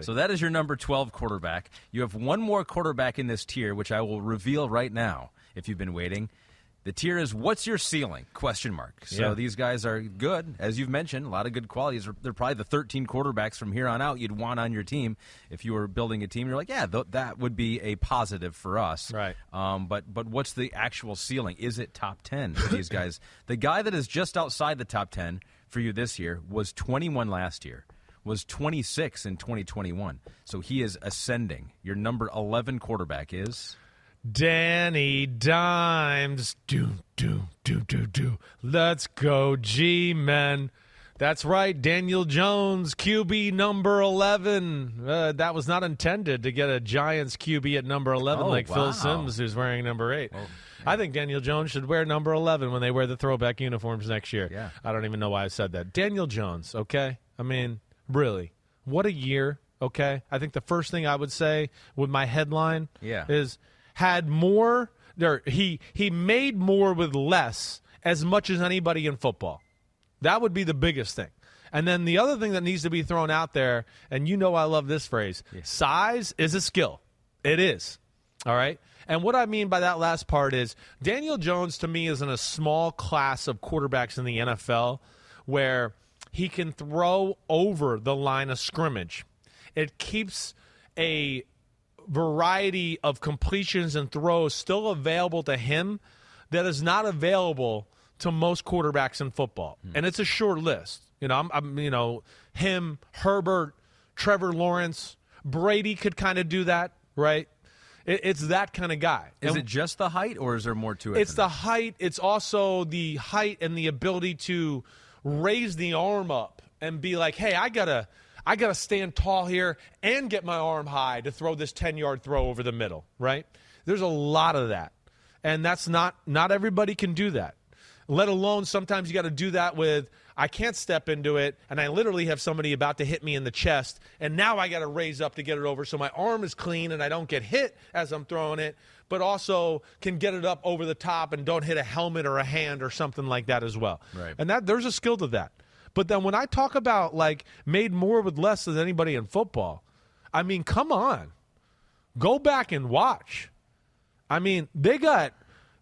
So that is your number 12 quarterback. You have one more quarterback in this tier, which I will reveal right now if you've been waiting. The tier is what's your ceiling? Question mark. So Yeah. these guys are good, as you've mentioned, a lot of good qualities. They're probably the 13 quarterbacks from here on out you'd want on your team if you were building a team. You're like, yeah, th- that would be a positive for us. Right. Um, but but what's the actual ceiling? Is it top 10 for these guys? the guy that is just outside the top 10 for you this year was 21 last year. Was 26 in 2021. So he is ascending. Your number 11 quarterback is Danny Dimes. Do, do, do, do, do. Let's go, G men. That's right, Daniel Jones, QB number 11. Uh, that was not intended to get a Giants QB at number 11 Oh, like wow. Phil Simms, who's wearing number 8. I think Daniel Jones should wear number 11 when they wear the throwback uniforms next year. Yeah. I don't even know why I said that. Daniel Jones, okay? I mean, really, what a year, okay? I think the first thing I would say with my headline Yeah. is had more there he he made more with less as much as anybody in football. That would be the biggest thing. And then the other thing that needs to be thrown out there, and you know I love this phrase size is a skill. It is. All right. And what I mean by that last part is Daniel Jones to me is in a small class of quarterbacks in the NFL where he can throw over the line of scrimmage. It keeps a variety of completions and throws still available to him that is not available to most quarterbacks in football. Hmm. And it's a short list. You know, I'm, I'm you know, him, Herbert, Trevor Lawrence, Brady could kind of do that, right? It, it's that kind of guy. Is And it just the height, or is there more to it? it's the height. It's also the height and the ability to raise the arm up and be like, "Hey, I gotta, I gotta stand tall here and get my arm high to throw this ten yard throw over the middle." Right? There's a lot of that, and that's not not everybody can do that. Let alone sometimes you got to do that with I can't step into it, and I literally have somebody about to hit me in the chest, and now I got to raise up to get it over so my arm is clean and I don't get hit as I'm throwing it, but also can get it up over the top and don't hit a helmet or a hand or something like that as well. Right. And that there's a skill to that. But then when I talk about like made more with less than anybody in football, I mean, come on, go back and watch. I mean, they got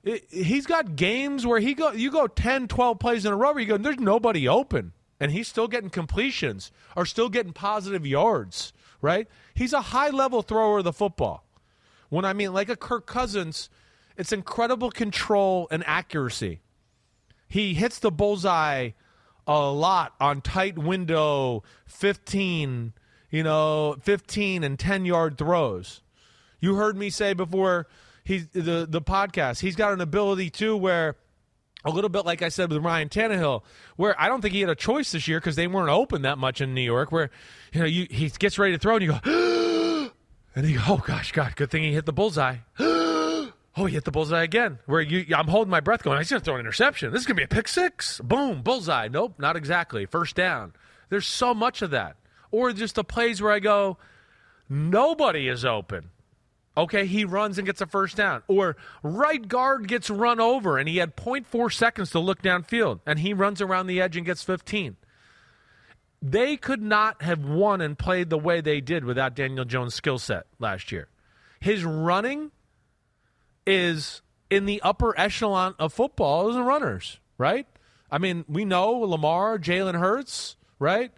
it, he's got games where he go you go 10 12 plays in a row where you go there's nobody open and he's still getting completions or still getting positive yards right he's a high level thrower of the football When I mean like a Kirk Cousins, it's incredible control and accuracy. He hits the bullseye a lot on tight window 15, you know, 15 and 10 yard throws. You heard me say before he's the the podcast, he's got an ability too where a little bit like I said with Ryan Tannehill, where I don't think he had a choice this year because they weren't open that much in New York. Where you know you, he gets ready to throw and you go, and he, oh gosh, God, good thing he hit the bullseye. oh, he hit the bullseye again. Where you, I'm holding my breath, going, he's going to throw an interception. This is going to be a pick six. Boom, bullseye. Nope, not exactly. First down. There's so much of that, or just the plays where I go, nobody is open. Okay, he runs and gets a first down. Or right guard gets run over and he had 0.4 seconds to look downfield and he runs around the edge and gets 15. They could not have won and played the way they did without Daniel Jones' skill set last year. His running is in the upper echelon of football as a runners, right? I mean, we know Lamar, Jalen Hurts, right?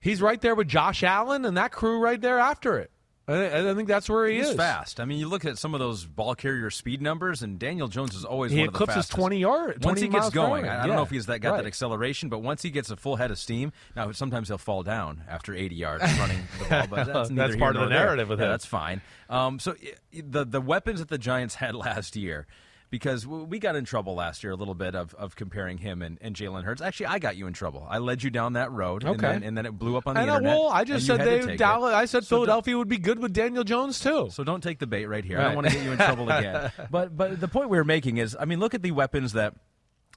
He's right there with Josh Allen and that crew right there after it. I, I think that's where he He's is. fast. I mean, you look at some of those ball carrier speed numbers, and Daniel Jones is always He one of the eclipses fastest. 20 yard- Once he gets going. I, I don't Yeah, know if he's that got right. that acceleration, but once he gets a full head of steam, now sometimes he'll fall down after 80 yards running the ball. But that's, That's part of the nor there. narrative with yeah, him. That's fine. Um, so the the weapons that the Giants had last year. Because we got in trouble last year a little bit of, of comparing him and, and Jalen Hurts. Actually, I got you in trouble. I led you down that road, and, Okay. then, and then it blew up on the I know. internet. Well, I just said they it. Dallas. I said So Philadelphia would be good with Daniel Jones too. so don't take the bait right here. I don't want to get you in trouble again. But but the point we were making is, I mean, look at the weapons that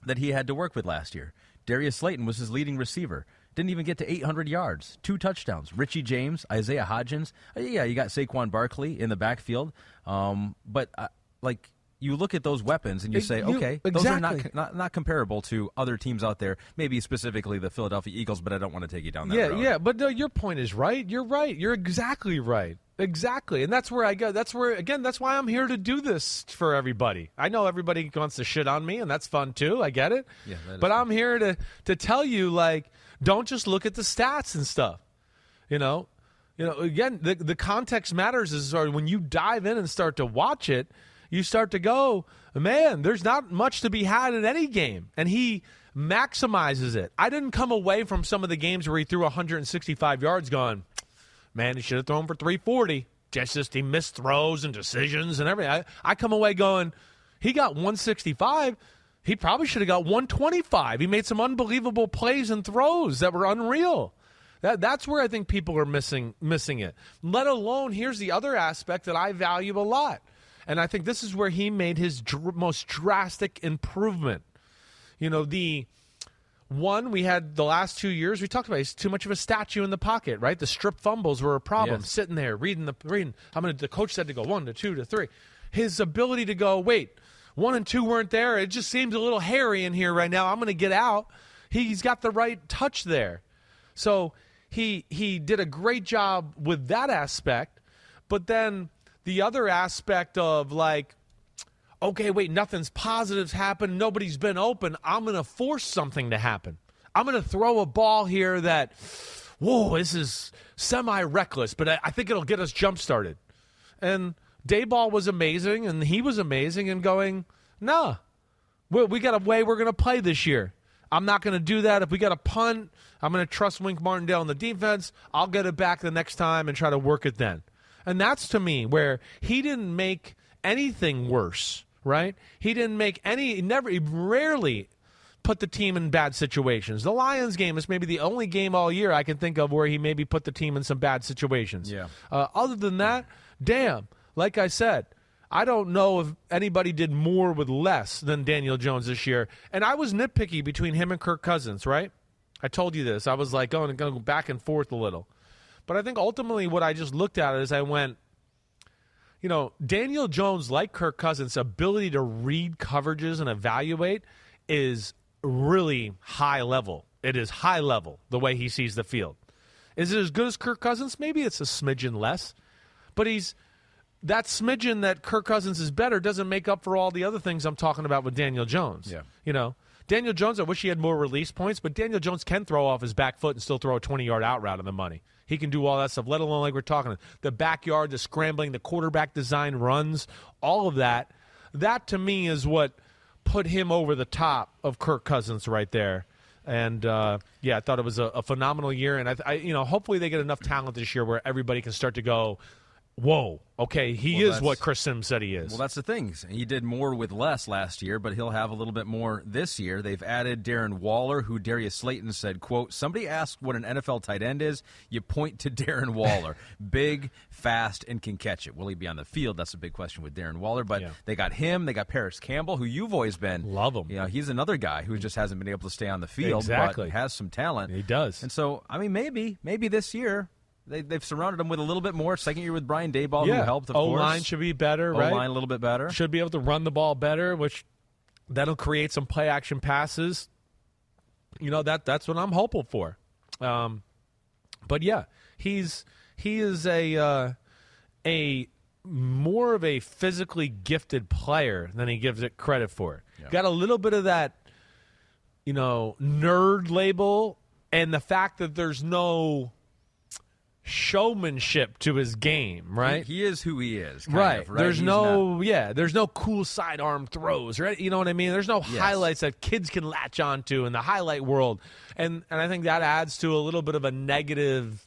that he had to work with last year. Darius Slayton was his leading receiver. Didn't even get to 800 yards, two touchdowns. Richie James, Isaiah Hodgins. Uh, Yeah, you got Saquon Barkley in the backfield. Um, but uh, like you look at those weapons and you say, You- okay, those are not, exactly. not not comparable to other teams out there. Maybe specifically the Philadelphia Eagles, but I don't want to take you down that yeah, road. yeah. But no, your point is right. You're right. You're exactly right. Exactly. And that's where I go. That's where again. That's why I'm here to do this for everybody. I know everybody wants to shit on me, and that's fun too. I get it. Yeah, but. I'm here to to tell you like, don't just look at the stats and stuff. You know, you know. Again, the the context matters. Is when you dive in and start to watch it, you start to go, man. There's not much to be had in any game, and he maximizes it. I didn't come away from some of the games where he threw 165 yards, going, man, he should have thrown for 340. Just, just he missed throws and decisions and everything. I, I come away going, he got 165. He probably should have got 125. He made some unbelievable plays and throws that were unreal. That, that's where I think people are missing missing it. Let alone, here's the other aspect that I value a lot. And I think this is where he made his dr- most drastic improvement. You know, the one we had the last two years we talked about he's too much of a statue in the pocket right? The strip fumbles were a problem Yes. sitting there reading the reading i'm gonna the coach said to go one to two to three. His ability to go wait one and two weren't there. It just seems a little hairy in here right now. I'm gonna get out. He's got the right touch there. So he he did a great job with that aspect but then the other aspect of like okay, wait, nothing's positives happened. Nobody's been open. I'm going to force something to happen. I'm going to throw a ball here that, whoa, this is semi reckless, but I, I think it'll get us jump started. And Daboll was amazing, and he was amazing, and going, nah, we, we got a way we're going to play this year. I'm not going to do that. If we got a punt, I'm going to trust Wink Martindale in the defense. I'll get it back the next time and try to work it then. And that's to me where he didn't make anything worse, right? He didn't make any, never, he rarely put the team in bad situations. The Lions game is maybe the only game all year I can think of where he maybe put the team in some bad situations. Yeah. Uh, other than that, damn, like I said, I don't know if anybody did more with less than Daniel Jones this year. And I was nitpicky between him and Kirk Cousins, right? I told you this. I was like going, going back and forth a little. But I think ultimately what I just looked at is I went, you know, Daniel Jones, like Kirk Cousins, ability to read coverages and evaluate is really high level. It is high level the way he sees the field. Is it as good as Kirk Cousins? Maybe it's a smidgen less, but he's that smidgen that Kirk Cousins is better doesn't make up for all the other things I'm talking about with Daniel Jones. Yeah. You know, Daniel Jones, I wish he had more release points, but Daniel Jones can throw off his back foot and still throw a 20 yard out route on the money. He can do all that stuff, let alone like we're talking the backyard, the scrambling, the quarterback design runs, all of that. That to me is what put him over the top of Kirk Cousins right there. And uh, yeah, I thought it was a, a phenomenal year, and I, I, you know, hopefully they get enough talent this year where everybody can start to go, whoa, okay, he Well, is what Chris Simms said he is. Well, that's the thing. He did more with less last year, but he'll have a little bit more this year. They've added Darren Waller, who Darius Slayton said, "quote Somebody asked what an NFL tight end is. You point to Darren Waller, big, fast, and can catch it. Will he be on the field? That's a big question with Darren Waller. But Yeah. they got him. They got Parris Campbell, who you've always been Love him. You know, he's another guy who just hasn't been able to stay on the field, Exactly. but has some talent. He does. And so, I mean, maybe, maybe this year. They, they've surrounded him with a little bit more. Second year with Brian Daboll, who helped. Of O course, line should be better, right? O line a little bit better. should be able to run the ball better, which that'll create some play action passes. You know that that's what I'm hopeful for. Um, but yeah, he's he is a uh, a more of a physically gifted player than he gives it credit for. Got a little bit of that, you know, nerd label, and the fact that there's no showmanship to his game, right? He, he is who he is. kind Right. of, right? There's He's no not- yeah, there's no cool sidearm throws, right? You know what I mean? There's no Yes. highlights that kids can latch onto in the highlight world. And and I think that adds to a little bit of a negative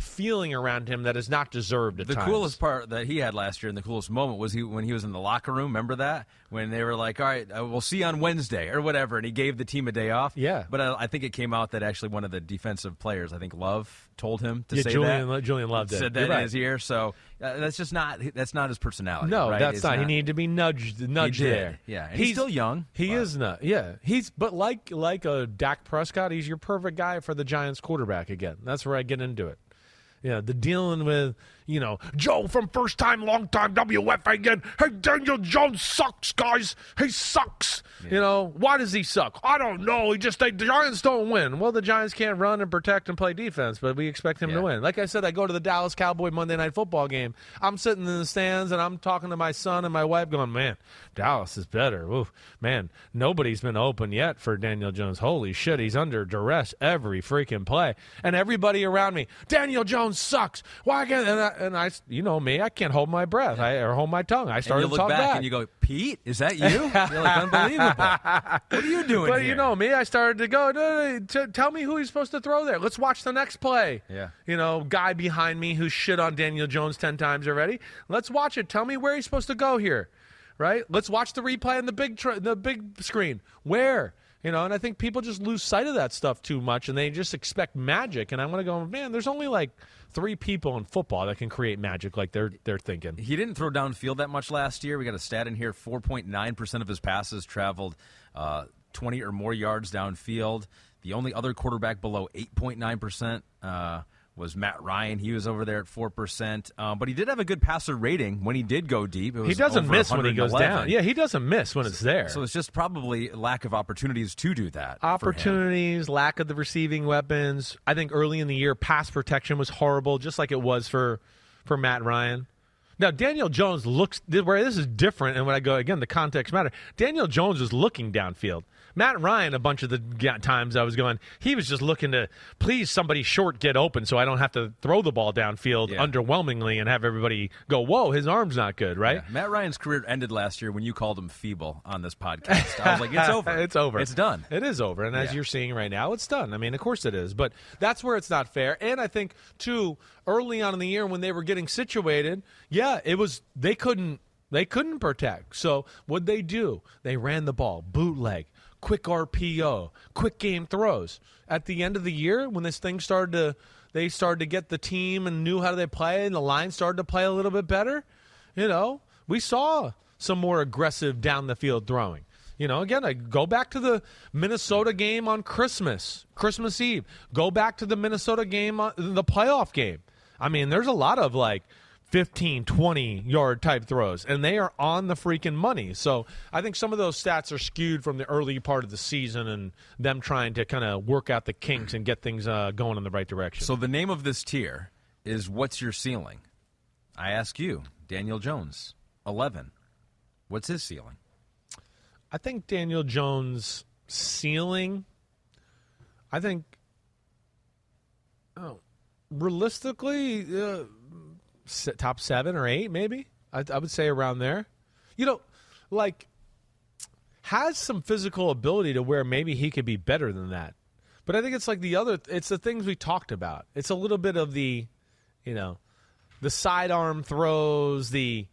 feeling around him that is not deserved at the times. coolest part that he had last year and the coolest moment was he when he was in the locker room. Remember that when they were like, "All right, uh, we'll see you on Wednesday" or whatever, and he gave the team a day off. Yeah. but I, I think it came out that actually one of the defensive players, I think Love, told him to Yeah, say Julian- that. Julian Love did. said that You're in his ear. So uh, that's just not that's not his personality. No, right? that's It's not. He needed to be nudged, nudged there. Yeah, and he's still young, He but- is not. Yeah, he's but like like a Dak Prescott, he's your perfect guy for the Giants quarterback again. That's where I get into it. Yeah, the dealing with you know Joe from first time, long time WF again. Hey, Daniel Jones sucks, guys. He sucks. You know why does he suck? I don't know. He just they, the Giants don't win. Well, the Giants can't run and protect and play defense, but we expect him to win. Like I said, I go to the Dallas Cowboy Monday Night Football game. I'm sitting in the stands and I'm talking to my son and my wife, going, "Man, Dallas is better. Ooh, man, nobody's been open yet for Daniel Jones. Holy shit, he's under duress every freaking play." And everybody around me, Daniel Jones sucks. Why can't? And I, and I you know me, I can't hold my breath. I or hold my tongue. I And started you to look talk back, and you go, "Pete, is that you?" You're like, "Unbelievable! what are you doing But here?" you know me, I started to go. "No, no, t- tell me who he's supposed to throw there. Let's watch the next play. Yeah. You know, guy behind me who shit on Daniel Jones ten times already. Let's watch it. Tell me where he's supposed to go here. Right. Let's watch the replay on the big tr- the big screen. Where. You know, and I think people just lose sight of that stuff too much, and they just expect magic. And I want to go, man. There's only like three people in football that can create magic like they're they're thinking. He didn't throw downfield that much last year. We got a stat in here: four point nine percent of his passes traveled uh, twenty or more yards downfield. The only other quarterback below eight point nine percent uh, was Matt Ryan. He was over there at four percent, um, but he did have a good passer rating when he did go deep. It was He doesn't miss when he goes down. Yeah, he doesn't miss when it's there. So it's just probably lack of opportunities to do that. opportunities, lack of the receiving weapons. I think early in the year, pass protection was horrible, just like it was for for Matt Ryan. Now Daniel Jones looks where this is different, and when I go again, the context matter. Daniel Jones was looking downfield. Matt Ryan, a bunch of the times I was going, he was just looking to please somebody short get open so I don't have to throw the ball downfield Yeah. underwhelmingly and have everybody go, whoa, his arm's not good, right? Yeah. Matt Ryan's career ended last year when you called him feeble on this podcast. I was like, it's over. it's over. It's done. It is over. And as Yeah. you're seeing right now, it's done. I mean, of course it is. But that's where it's not fair. And I think, too, early on in the year when they were getting situated, yeah, it was, they couldn't. They couldn't protect. So what they do? They ran the ball, bootleg, quick RPO, quick game throws. At the end of the year, when this thing started to, they started to get the team and knew how they play, and the line started to play a little bit better. You know, we saw some more aggressive down the field throwing. You know, again, I go back to the Minnesota game on Christmas, Christmas Eve. Go back to the Minnesota game, on, the playoff game. I mean, there's a lot of like 15, 20 yard type throws, and they are on the freaking money. So I think some of those stats are skewed from the early part of the season and them trying to kind of work out the kinks and get things uh, going in the right direction. So the name of this tier is What's Your Ceiling? I ask you, Daniel Jones, 11. What's his ceiling? I think Daniel Jones ceiling, I think. Oh, realistically, uh, top seven or eight, maybe. I, I would say around there. You know, like has some physical ability to where maybe he could be better than that. But I think it's like the other. It's the things we talked about. It's a little bit of the, you know, the sidearm throws, the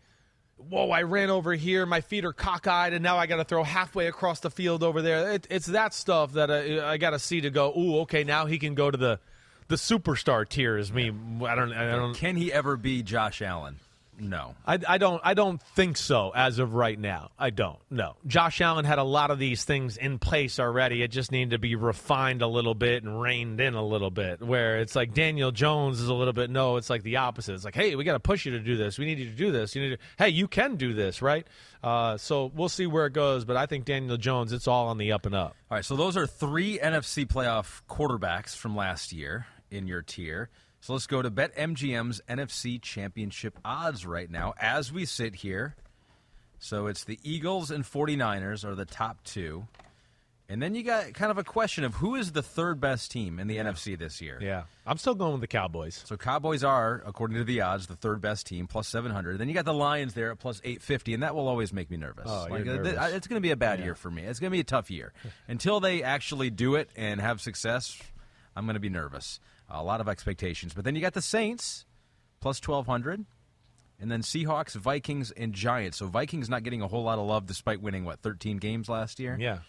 whoa, I ran over here, my feet are cockeyed, and now I got to throw halfway across the field over there. It, it's that stuff that I, I got to see to go. Ooh, okay, now he can go to the the superstar tier. Is me. I don't. I don't. Can he ever be Josh Allen? No, I, I don't. I don't think so as of right now. I don't. No, Josh Allen had a lot of these things in place already. It just needed to be refined a little bit and reined in a little bit. Where it's like Daniel Jones is a little bit. No, it's like the opposite. It's like, hey, we got to push you to do this. We need you to do this. You need to. Hey, you can do this, right? Uh, so we'll see where it goes. But I think Daniel Jones, it's all on the up and up. All right. So those are three NFC playoff quarterbacks from last year in your tier. So let's go to BetMGM's NFC Championship odds right now as we sit here. So it's the Eagles and 49ers are the top two. And then you got kind of a question of who is the third best team in the yeah. NFC this year. Yeah. I'm still going with the Cowboys. So Cowboys are, according to the odds, the third best team, plus 700. Then you got the Lions there at plus 850, and that will always make me nervous. Oh, like, nervous. It's going to be a bad yeah. year for me. It's going to be a tough year. Until they actually do it and have success, I'm going to be nervous. A lot of expectations. But then you got the Saints, plus 1,200. And then Seahawks, Vikings, and Giants. So Vikings not getting a whole lot of love despite winning, what, 13 games last year? Yeah.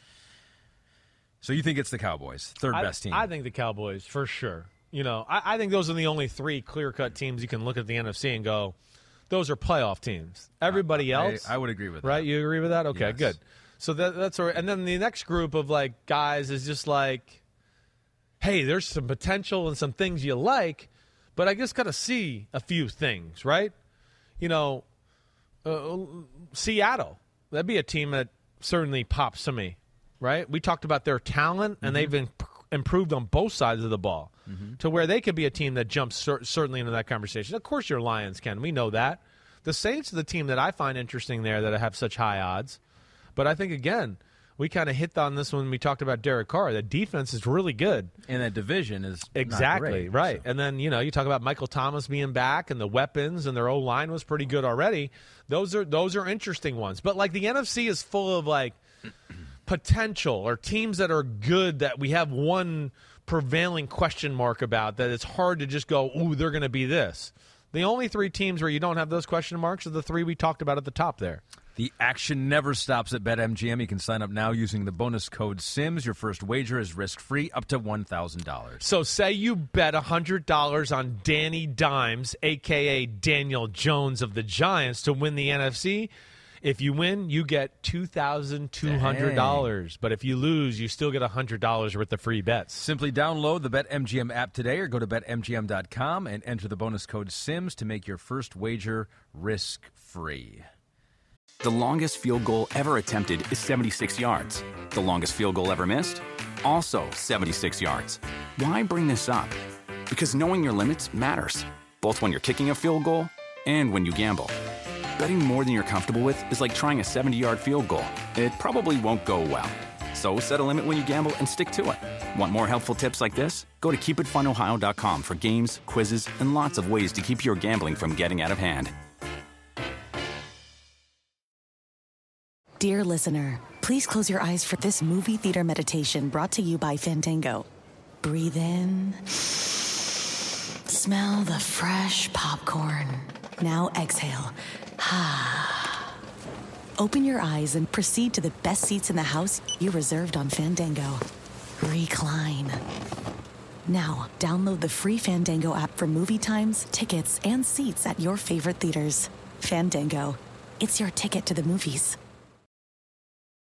So you think it's the Cowboys, third I, best team? I think the Cowboys, for sure. You know, I, I think those are the only three clear cut teams you can look at the NFC and go, those are playoff teams. Everybody I, else. I, would agree with that. Right? You agree with that? Okay, yes. good. So that, that's all right. And then the next group of like guys is just like hey, there's some potential and some things you like, but I just got to see a few things, right? You know, uh, Seattle, that'd be a team that certainly pops to me, right? We talked about their talent, and mm-hmm. they've been improved on both sides of the ball mm-hmm. to where they could be a team that jumps cer- certainly into that conversation. Of course, your Lions can. We know that. The Saints are the team that I find interesting there that have such high odds. But I think, again, we kind of hit on this when we talked about Derek Carr. The defense is really good, and that division is exactly great, right. So. And then you know you talk about Michael Thomas being back, and the weapons, and their O line was pretty good already. Those are those are interesting ones. But like the NFC is full of like potential or teams that are good that we have one prevailing question mark about that it's hard to just go, ooh, they're going to be this. The only three teams where you don't have those question marks are the three we talked about at the top there. The action never stops at BetMGM. You can sign up now using the bonus code SIMS. Your first wager is risk free up to $1,000. So, say you bet $100 on Danny Dimes, a.k.a. Daniel Jones of the Giants, to win the NFC. If you win, you get $2,200. But if you lose, you still get $100 worth of free bets. Simply download the BetMGM app today or go to BetMGM.com and enter the bonus code SIMS to make your first wager risk free. The longest field goal ever attempted is 76 yards. The longest field goal ever missed? Also 76 yards. Why bring this up? Because knowing your limits matters, both when you're kicking a field goal and when you gamble. Betting more than you're comfortable with is like trying a 70 yard field goal. It probably won't go well. So set a limit when you gamble and stick to it. Want more helpful tips like this? Go to keepitfunohio.com for games, quizzes, and lots of ways to keep your gambling from getting out of hand. Dear listener, please close your eyes for this movie theater meditation brought to you by Fandango. Breathe in. Smell the fresh popcorn. Now exhale. Open your eyes and proceed to the best seats in the house you reserved on Fandango. Recline. Now, download the free Fandango app for movie times, tickets, and seats at your favorite theaters. Fandango. It's your ticket to the movies.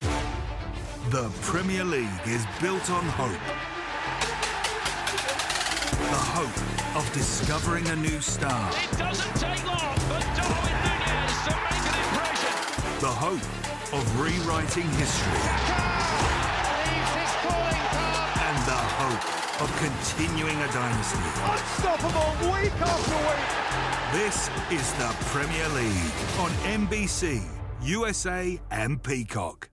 The Premier League is built on hope. The hope of discovering a new star. It doesn't take long for Darwin Nunez to make an impression. The hope of rewriting history. And the hope of continuing a dynasty. Unstoppable week after week. This is the Premier League on NBC, USA, and Peacock.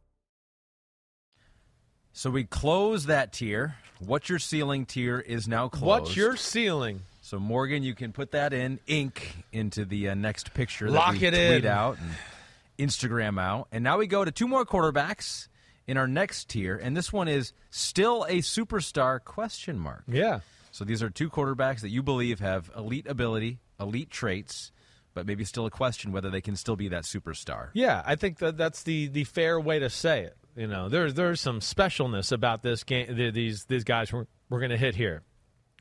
So we close that tier. What's your ceiling tier is now closed. What's your ceiling? So Morgan, you can put that in ink into the uh, next picture. Lock that we it tweet in. out and Instagram out. And now we go to two more quarterbacks in our next tier, and this one is still a superstar question mark. Yeah. So these are two quarterbacks that you believe have elite ability, elite traits, but maybe still a question whether they can still be that superstar. Yeah, I think that that's the the fair way to say it. You know, there's there's some specialness about this game. These these guys we're, we're going to hit here.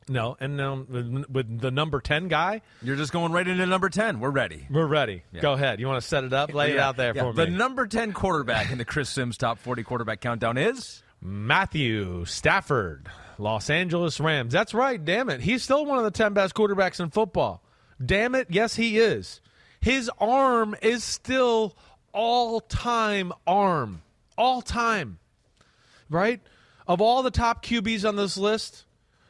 No, and um, with, with the number ten guy, You're just going right into number 10. We're ready. we're ready. Yeah. Go ahead. You want to set it up? Lay it out there yeah. for The me. The number 10 quarterback in the Chris Simms Top 40 Quarterback Countdown is Matthew Stafford, Los Angeles Rams. That's right. Damn it, he's still one of the ten best quarterbacks in football. Damn it, yes he is. His arm is still all time arm, all time. Right? Of all the top QBs on this list,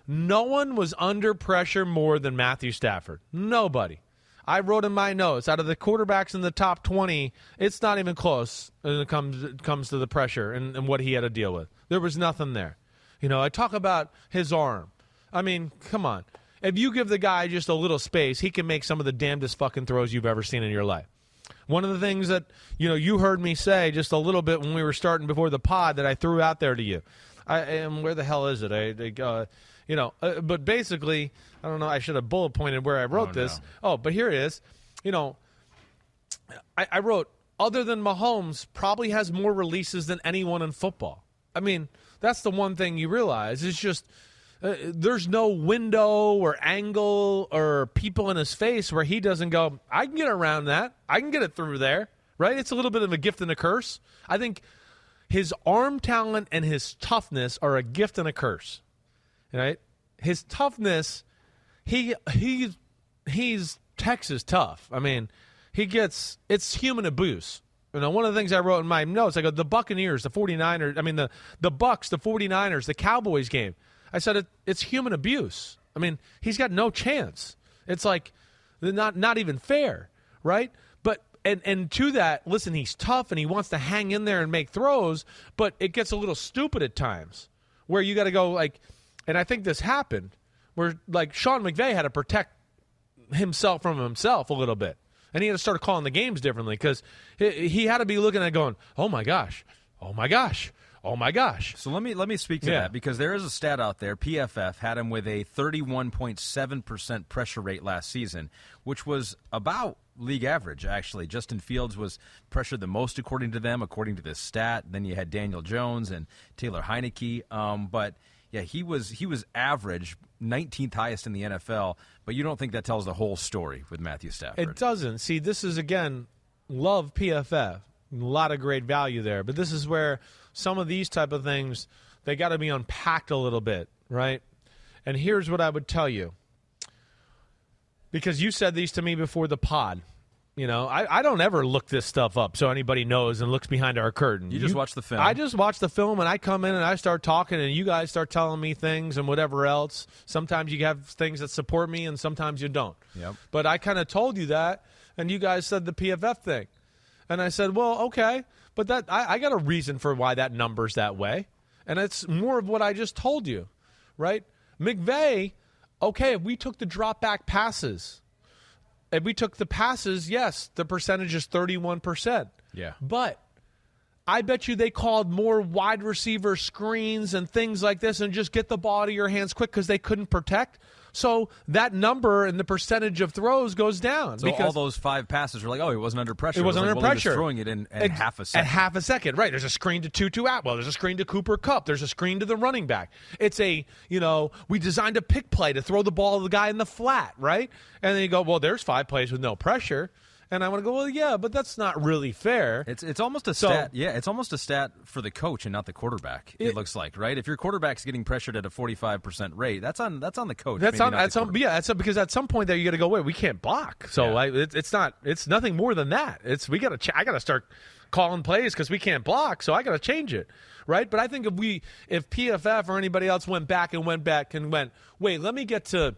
no one was under pressure more than Matthew Stafford. Nobody. I wrote in my notes out of the quarterbacks in the top 20, it's not even close when it comes, it comes to the pressure and, and what he had to deal with. There was nothing there. You know, I talk about his arm. I mean, come on. If you give the guy just a little space, he can make some of the damnedest fucking throws you've ever seen in your life. One of the things that you know you heard me say just a little bit when we were starting before the pod that I threw out there to you. I and where the hell is it? I, I uh, you know, uh, but basically, I don't know. I should have bullet pointed where I wrote Oh, this. no. Oh, but here it is. You know, I, I wrote other than Mahomes probably has more releases than anyone in football. I mean, that's the one thing you realize. It's just uh, there's no window or angle or people in his face where he doesn't go. I can get around that. I can get it through there. Right? It's a little bit of a gift and a curse. I think his arm talent and his toughness are a gift and a curse. Right? His toughness, he he he's Texas tough. I mean, he gets it's human abuse. You know, one of the things I wrote in my notes, I go, the Buccaneers, the 49ers, I mean, the, the Bucs, the 49ers, the Cowboys game. I said, it, it's human abuse. I mean, he's got no chance. It's like, not, not even fair, right? But, and, and to that, listen, he's tough and he wants to hang in there and make throws, but it gets a little stupid at times where you got to go, like, and I think this happened where, like, Sean McVay had to protect himself from himself a little bit. And he had to start calling the games differently because he, he had to be looking at going, oh my gosh, oh my gosh, oh my gosh. So let me let me speak to Yeah. that because there is a stat out there. PFF had him with a 31.7 percent pressure rate last season, which was about league average. Actually, Justin Fields was pressured the most according to them, according to this stat. Then you had Daniel Jones and Taylor Heinicke, um, but. Yeah, he was he was average, 19th highest in the NFL, but you don't think that tells the whole story with Matthew Stafford. It doesn't. See, this is again, love PFF. A lot of great value there, but this is where some of these type of things they got to be unpacked a little bit, right? And here's what I would tell you, because you said these to me before the pod. You know, I, I don't ever look this stuff up so anybody knows and looks behind our curtain. You just watch the film. I just watch the film and I come in and I start talking and you guys start telling me things and whatever else. Sometimes you have things that support me and sometimes you don't. Yep. But I kind of told you that, and you guys said the PFF thing, and I said, well, okay, but that I, I got a reason for why that number's that way, and it's more of what I just told you, right? McVay, okay, we took the drop back passes, if we took the passes, yes, the percentage is thirty one percent. Yeah. But I bet you they called more wide receiver screens and things like this and just get the ball out of your hands quick because they couldn't protect. So that number and the percentage of throws goes down. so because all those five passes were like, oh, he wasn't under pressure. it wasn't was under like, well, he was pressure. throwing it in, in At- half a second. At half a second, right? There's a screen to Tutu Atwell. There's a screen to Cooper Kupp. There's a screen to the running back. It's a you know we designed a pick play to throw the ball to the guy in the flat, right? And then you go, well, there's five plays with no pressure, and I want to go, well, yeah, but that's not really fair. It's it's almost a So- stat. Yeah, it's almost a stat for the coach and not the quarterback. It, It- looks like right. If your quarterback's getting pressured at a forty five percent rate, that's on that's on the coach. That's on. That's on. Yeah, that's because at some point there you got to go. Wait, we can't block. So Yeah. I, it, it's not. It's nothing more than that. It's we got to. Ch- I got to start calling plays because we can't block. So I got to change it, right? But I think if we, if PFF or anybody else went back and went back and went, wait, let me get to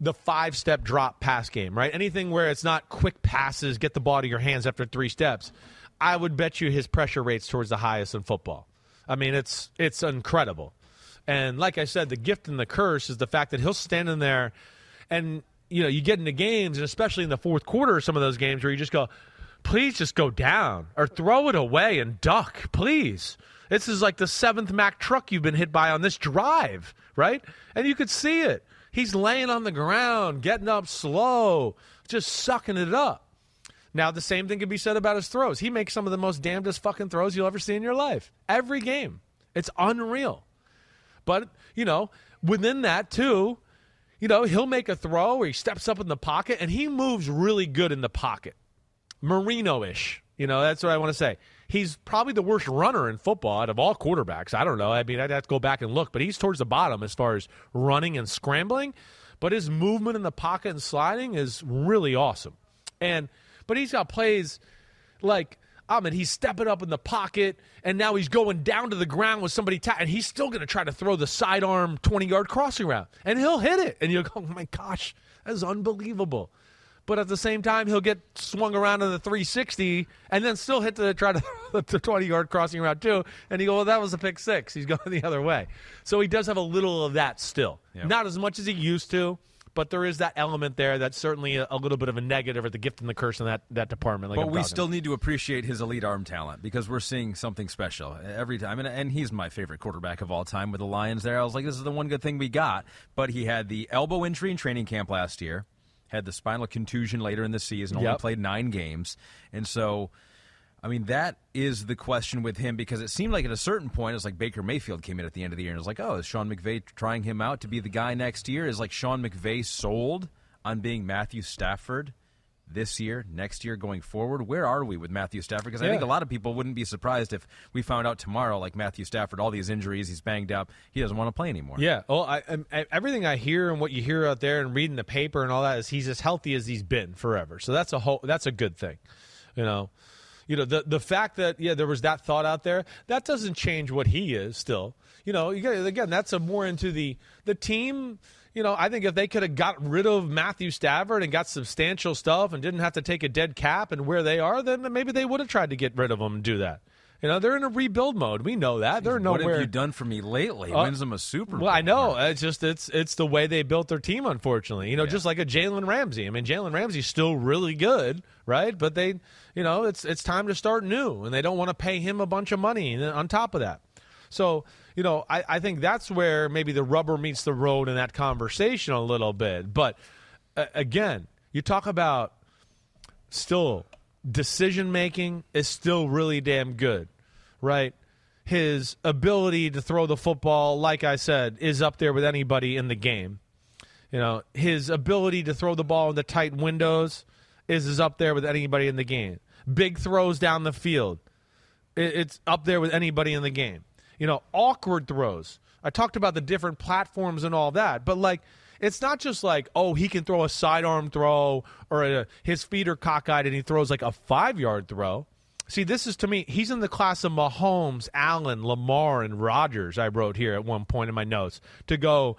the five step drop pass game, right? Anything where it's not quick passes, get the ball to your hands after three steps. I would bet you his pressure rates towards the highest in football. I mean, it's it's incredible. And like I said, the gift and the curse is the fact that he'll stand in there, and you know, you get into games, and especially in the fourth quarter, some of those games where you just go, please just go down or throw it away and duck, please. This is like the seventh Mack truck you've been hit by on this drive, right? And you could see it. He's laying on the ground, getting up slow, just sucking it up. Now, the same thing can be said about his throws. He makes some of the most damnedest fucking throws you'll ever see in your life. Every game. It's unreal. But, you know, within that, too, you know, he'll make a throw where he steps up in the pocket and he moves really good in the pocket. Marino ish. You know, that's what I want to say. He's probably the worst runner in football out of all quarterbacks. I don't know. I mean, I'd have to go back and look, but he's towards the bottom as far as running and scrambling. But his movement in the pocket and sliding is really awesome. And but he's got plays like I mean, he's stepping up in the pocket, and now he's going down to the ground with somebody, ta- and he's still going to try to throw the sidearm 20 yard crossing route, and he'll hit it. And you'll go, oh my gosh, that's unbelievable but at the same time he'll get swung around in the 360 and then still hit to try to the 20 yard crossing route too and he go well that was a pick six he's going the other way so he does have a little of that still yep. not as much as he used to but there is that element there that's certainly a, a, little bit of a negative or the gift and the curse in that, that department. Like but we still need to appreciate his elite arm talent because we're seeing something special every time. And, and he's my favorite quarterback of all time with the Lions there. I was like, this is the one good thing we got. But he had the elbow injury in training camp last year had the spinal contusion later in the season, only yep. played nine games. And so, I mean, that is the question with him because it seemed like at a certain point, it's like Baker Mayfield came in at the end of the year and was like, oh, is Sean McVay trying him out to be the guy next year? Is like Sean McVay sold on being Matthew Stafford? This year, next year, going forward? Where are we with Matthew Stafford? Because I think a lot of people wouldn't be surprised if we found out tomorrow, like Matthew Stafford, all these injuries, he's banged up, he doesn't want to play anymore. Yeah. Well, I, I, everything I hear and what you hear out there and reading the paper and all that is he's as healthy as he's been forever. So that's a whole that's a good thing, you know. You know the the fact that yeah there was that thought out there that doesn't change what he is still. You know, you again that's a more into the the team you know, I think if they could have got rid of Matthew Stafford and got substantial stuff and didn't have to take a dead cap and where they are, then maybe they would have tried to get rid of him and do that. You know, they're in a rebuild mode. We know that. Jeez, they're nowhere. What have you done for me lately? Uh, Wins them a Super Bowl. Well, I know. It's just it's it's the way they built their team. Unfortunately, you know, yeah. just like a Jalen Ramsey. I mean, Jalen Ramsey's still really good, right? But they, you know, it's it's time to start new, and they don't want to pay him a bunch of money on top of that. So you know, I, I think that's where maybe the rubber meets the road in that conversation a little bit. But uh, again, you talk about still decision making is still really damn good, right? His ability to throw the football, like I said, is up there with anybody in the game. You know, his ability to throw the ball in the tight windows is, is up there with anybody in the game. Big throws down the field, it's up there with anybody in the game you know, awkward throws. I talked about the different platforms and all that, but like it's not just like oh he can throw a sidearm throw or a, his feet are cockeyed and he throws like a five yard throw. See, this is to me, he's in the class of Mahomes, Allen, Lamar, and Rodgers. I wrote here at one point in my notes to go.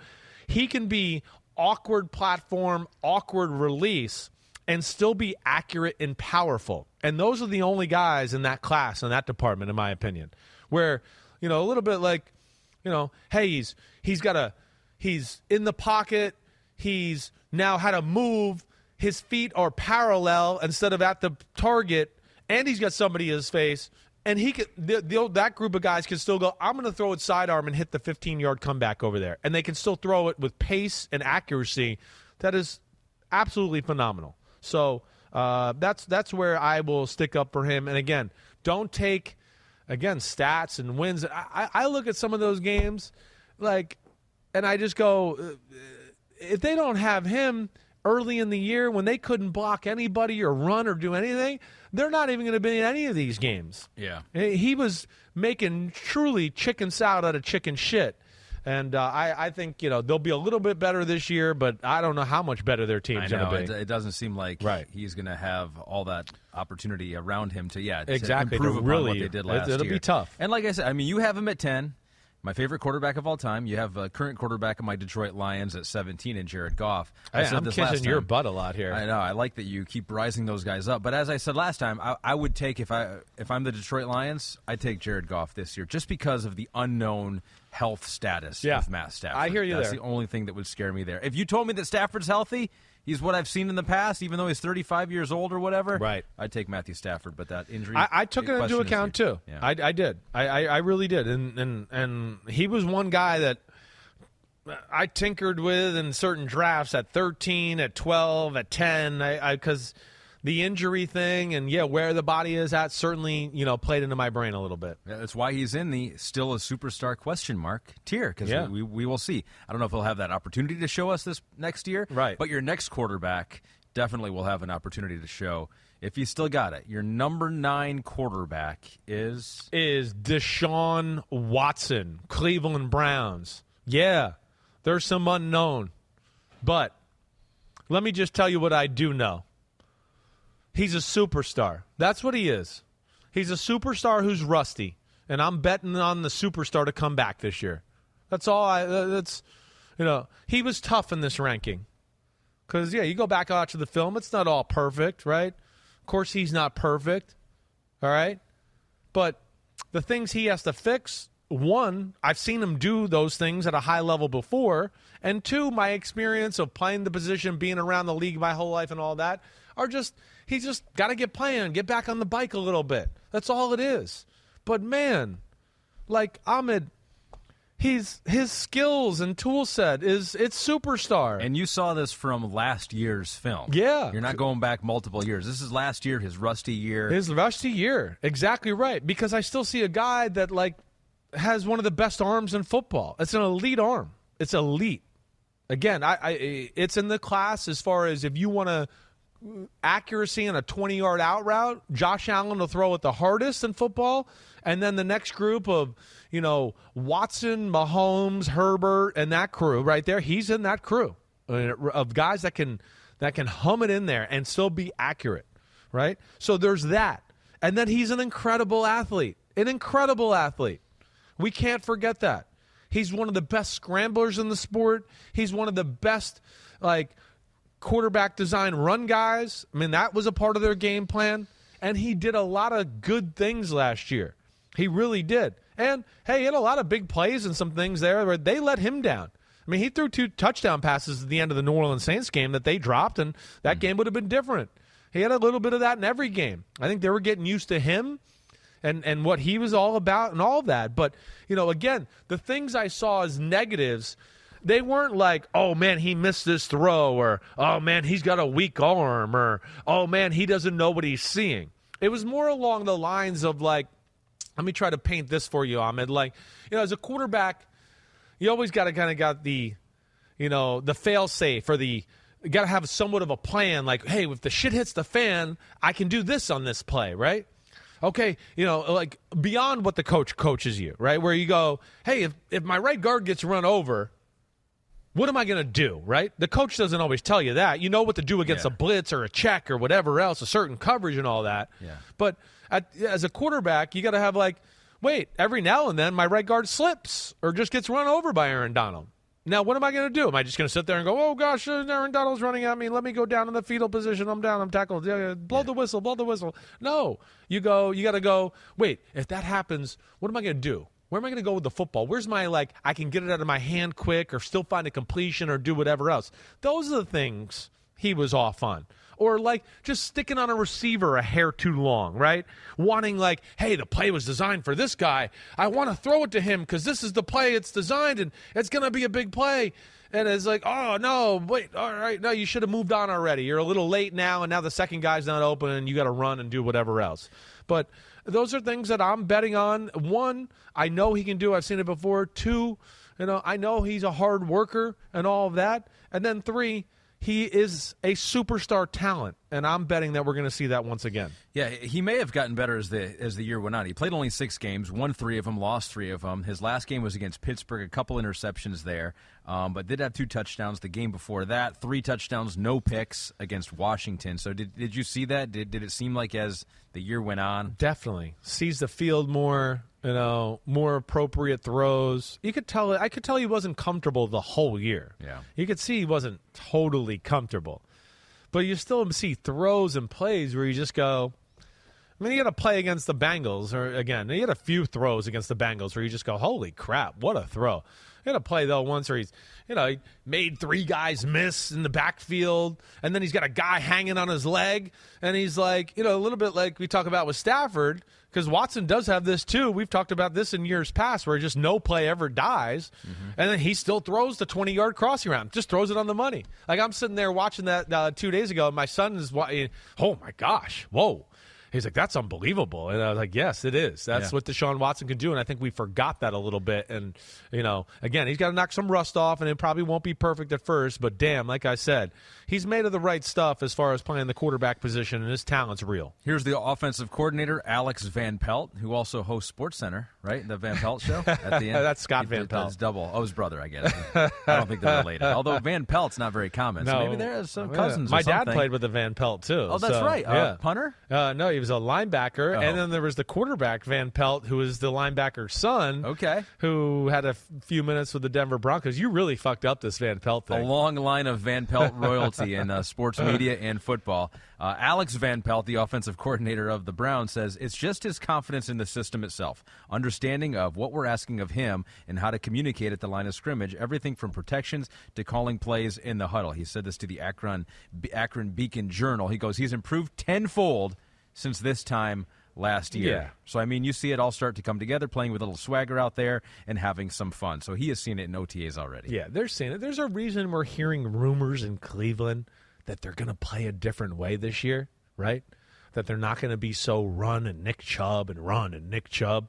He can be awkward platform, awkward release, and still be accurate and powerful. And those are the only guys in that class in that department, in my opinion, where you know, a little bit like, you know, hey, he's he's got a he's in the pocket. He's now had a move. His feet are parallel instead of at the target, and he's got somebody in his face. And he can the, the, that group of guys can still go. I'm going to throw it sidearm and hit the 15 yard comeback over there, and they can still throw it with pace and accuracy. That is absolutely phenomenal. So uh, that's that's where I will stick up for him. And again, don't take again stats and wins. I, I look at some of those games, like, and I just go, uh, if they don't have him early in the year when they couldn't block anybody or run or do anything, they're not even going to be in any of these games. Yeah, he was making truly chicken salad out of chicken shit. And uh, I, I think you know they'll be a little bit better this year, but I don't know how much better their team's going to be. It, it, doesn't seem like right. he's going to have all that opportunity around him to yeah exactly to improve really, what they did last year. it, will year. be tough. And like I said, I mean, you have him at ten. My favorite quarterback of all time. You have a current quarterback of my Detroit Lions at 17 and Jared Goff. I I said am this kissing last your butt a lot here. I know. I like that you keep rising those guys up. But as I said last time, I, I would take if I if I'm the Detroit Lions, I take Jared Goff this year just because of the unknown health status Yeah. of Matt Stafford. I hear you That's there. the only thing that would scare me there. If you told me that Stafford's healthy, he's what I've seen in the past, even though he's 35 years old or whatever. Right. I'd take Matthew Stafford, but that injury. I, I took it into account too. Yeah. I, I did. I, I, I really did. And, and and he was one guy that I tinkered with in certain drafts at 13, at 12, at 10. I because the injury thing and yeah, where the body is at certainly you know played into my brain a little bit. Yeah, that's why he's in the still a superstar question mark tier because Yeah. we, we will see. I don't know if he'll have that opportunity to show us this next year, Right. But your next quarterback definitely will have an opportunity to show if he's still got it. Your number nine quarterback is Is Deshaun Watson, Cleveland Browns? Yeah, there's some unknown, but let me just tell you what I do know. He's a superstar. That's what he is. He's a superstar who's rusty, and I'm betting on the superstar to come back this year. That's all. I. That's you know he was tough in this ranking because yeah, you go back out to the film. It's not all perfect, right? Of course, he's not perfect. All right, but the things he has to fix. One, I've seen him do those things at a high level before, and two, my experience of playing the position, being around the league my whole life, and all that are just he's just got to get playing, get back on the bike a little bit. That's all it is. But man, like Ahmed, he's his skills and tool set is it's superstar. and you saw this from last year's film. Yeah. you're not going back multiple years. This is last year, his rusty year. His rusty year, exactly right. Because I still see a guy that like has one of the best arms in football. It's an elite arm. It's elite. Again, I, I it's in the class as far as if you want to accuracy in a 20 yard out route, Josh Allen will throw it the hardest in football. And then the next group of, you know, Watson, Mahomes, Herbert, and that crew right there, he's in that crew of guys that can that can hum it in there and still be accurate, right? So there's that. And then he's an incredible athlete, an incredible athlete. We can't forget that. He's one of the best scramblers in the sport. He's one of the best, like, quarterback design run guys. I mean, that was a part of their game plan. And he did a lot of good things last year. He really did. And hey, he had a lot of big plays and some things there where they let him down. I mean, he threw two touchdown passes at the end of the New Orleans Saints game that they dropped, and that hmm. game would have been different. He had a little bit of that in every game. I think they were getting used to him and and what he was all about and all that. But you know, again, the things I saw as negatives, they weren't like, oh man, he missed this throw, or oh man, he's got a weak arm, or oh man, he doesn't know what he's seeing. It was more along the lines of like, let me try to paint this for you, Ahmed. Like, you know, as a quarterback, you always got to kind of got the, you know, the fail safe or the got to have somewhat of a plan. Like, hey, if the shit hits the fan, I can do this on this play, right? Okay, you know, like beyond what the coach coaches you, right? Where you go, hey, if if my right guard gets run over, what am I going to do, right? The coach doesn't always tell you that. You know what to do against Yeah. a blitz or a check or whatever else, a certain coverage and all that. Yeah. But at, as a quarterback, you got to have like, wait, every now and then my right guard slips or just gets run over by Aaron Donald. Now, what am I going to do? Am I just going to sit there and go, oh gosh, uh, Aaron Donald's running at me. Let me go down in the fetal position. I'm down. I'm tackled. Yeah, yeah, blow the whistle. Blow the whistle. No, you go. You got to go. Wait, if that happens, what am I going to do? Where am I going to go with the football? Where's my like? I can get it out of my hand quick, or still find a completion, or do whatever else. Those are the things he was off on. Or like just sticking on a receiver a hair too long, right? Wanting like, hey, the play was designed for this guy. I want to throw it to him because this is the play it's designed and it's going to be a big play. And it's like, oh no, wait, all right, no, you should have moved on already. You're a little late now, and now the second guy's not open, and you got to run and do whatever else. But those are things that I'm betting on. One, I know he can do. I've seen it before. Two, you know, I know he's a hard worker and all of that. And then three, he is a superstar talent. And I'm betting that we're going to see that once again. Yeah, he may have gotten better as the as the year went on. He played only six games, won three of them, lost three of them. His last game was against Pittsburgh, a couple interceptions there, um, but did have two touchdowns. The game before that, three touchdowns, no picks against Washington. So did did you see that? Did did it seem like as the year went on? Definitely sees the field more. You know, more appropriate throws. You could tell. I could tell he wasn't comfortable the whole year. Yeah, you could see he wasn't totally comfortable. But you still see throws and plays where you just go. I mean, he had a play against the Bengals, or again, he had a few throws against the Bengals where you just go, "Holy crap, what a throw!" He had a play though once where he's, you know, he made three guys miss in the backfield, and then he's got a guy hanging on his leg, and he's like, you know, a little bit like we talk about with Stafford, because Watson does have this too. We've talked about this in years past, where just no play ever dies, mm-hmm. and then he still throws the twenty yard crossing route, just throws it on the money. Like I'm sitting there watching that uh, two days ago, and my son is, oh my gosh, whoa. He's like, that's unbelievable. And I was like, yes, it is. That's yeah. what Deshaun Watson can do. And I think we forgot that a little bit. And, you know, again, he's got to knock some rust off, and it probably won't be perfect at first. But damn, like I said, he's made of the right stuff as far as playing the quarterback position, and his talent's real. Here's the offensive coordinator, Alex Van Pelt, who also hosts Sports Center, right? The Van Pelt show at the end. That's Scott Van Pelt. That's double. Oh, his brother, I guess. I don't think they're related. Although Van Pelt's not very common. No. So maybe they're some cousins My dad played with the Van Pelt, too. Oh, that's so, right. Uh, yeah. punter? Uh, no, he was a linebacker. Oh. And then there was the quarterback, Van Pelt, who was the linebacker's son. Okay. Who had a f- few minutes with the Denver Broncos. You really fucked up this Van Pelt thing. A long line of Van Pelt royalty in uh, sports media and football. Uh, Alex Van Pelt, the offensive coordinator of the Browns, says it's just his confidence in the system itself, understanding of what we're asking of him and how to communicate at the line of scrimmage, everything from protections to calling plays in the huddle. He said this to the Akron, Akron Beacon Journal. He goes, he's improved tenfold since this time last year. Yeah. So, I mean, you see it all start to come together, playing with a little swagger out there and having some fun. So, he has seen it in OTAs already. Yeah, they're seeing it. There's a reason we're hearing rumors in Cleveland that they're going to play a different way this year, right? That they're not going to be so run and Nick Chubb and run and Nick Chubb.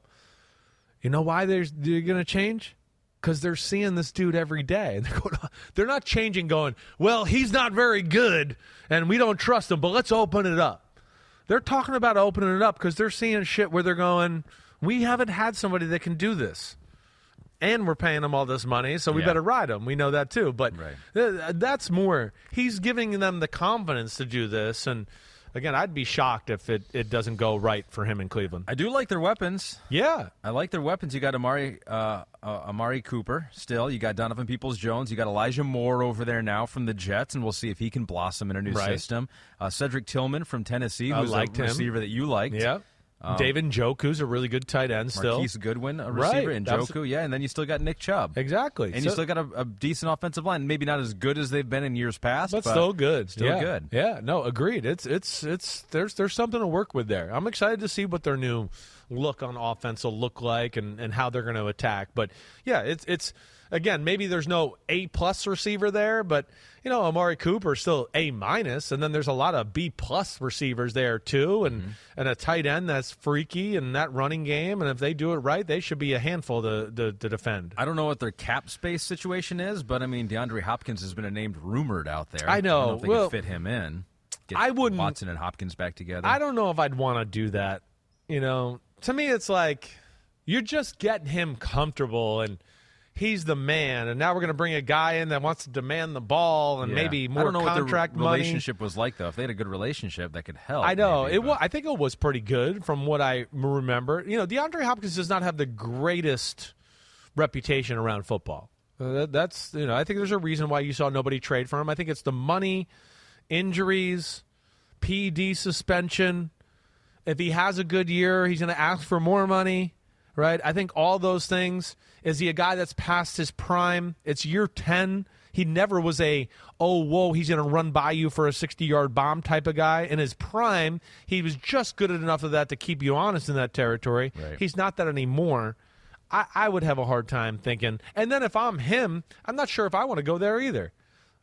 You know why they're, they're going to change? Because they're seeing this dude every day. They're, going, they're not changing, going, well, he's not very good and we don't trust him, but let's open it up. They're talking about opening it up because they're seeing shit where they're going, we haven't had somebody that can do this and we're paying them all this money, so we yeah. better ride them. We know that too. But right. th- that's more. He's giving them the confidence to do this, and again, I'd be shocked if it, it doesn't go right for him in Cleveland. I do like their weapons. Yeah, I like their weapons. You got Amari uh, uh, Amari Cooper still. You got Donovan Peoples Jones. You got Elijah Moore over there now from the Jets, and we'll see if he can blossom in a new right. system. Uh, Cedric Tillman from Tennessee, who's a receiver that you liked. Yeah. Um, David Njoku's a really good tight end still. Marquise Goodwin, a receiver, right. and Njoku, yeah, and then you still got Nick Chubb. Exactly. And so, you still got a, a, decent offensive line. Maybe not as good as they've been in years past, but, but still good. Still yeah. good. Yeah, no, agreed. It's it's it's there's there's something to work with there. I'm excited to see what their new look on offense will look like and, and how they're going to attack. But yeah, it's it's again, maybe there's no A plus receiver there, but you know, Amari Cooper is still A minus, and then there's a lot of B plus receivers there too, and mm-hmm. and a tight end that's freaky and that running game, and if they do it right, they should be a handful to, to, to defend. I don't know what their cap space situation is, but I mean, DeAndre Hopkins has been a named rumored out there. I know. I don't know if they well, fit him in. I wouldn't Watson and Hopkins back together. I don't know if I'd want to do that. You know, to me, it's like you're just getting him comfortable and he's the man, and now we're going to bring a guy in that wants to demand the ball and yeah. maybe more I don't know contract what the money. relationship was like though. If they had a good relationship, that could help. I know maybe, it. Was, I think it was pretty good from what I remember. You know, DeAndre Hopkins does not have the greatest reputation around football. Uh, that's you know, I think there's a reason why you saw nobody trade for him. I think it's the money, injuries, PD suspension. If he has a good year, he's going to ask for more money right? I think all those things. Is he a guy that's past his prime? It's year 10. He never was a, oh, whoa, he's going to run by you for a 60 yard bomb type of guy. In his prime, he was just good enough of that to keep you honest in that territory. Right. He's not that anymore. I, I would have a hard time thinking. And then if I'm him, I'm not sure if I want to go there either.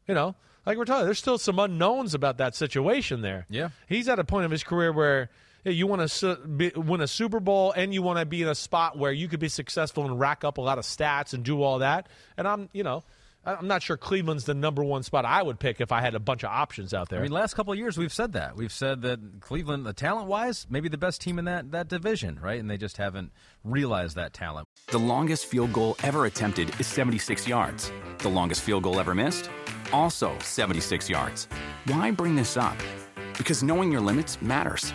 You know, like we're talking, there's still some unknowns about that situation there. Yeah. He's at a point of his career where you want to win a Super Bowl and you want to be in a spot where you could be successful and rack up a lot of stats and do all that. And I'm, you know, I'm not sure Cleveland's the number one spot I would pick if I had a bunch of options out there. I mean, last couple of years we've said that. We've said that Cleveland, the talent wise, maybe the best team in that, that division, right? And they just haven't realized that talent. The longest field goal ever attempted is 76 yards. The longest field goal ever missed? Also 76 yards. Why bring this up? Because knowing your limits matters,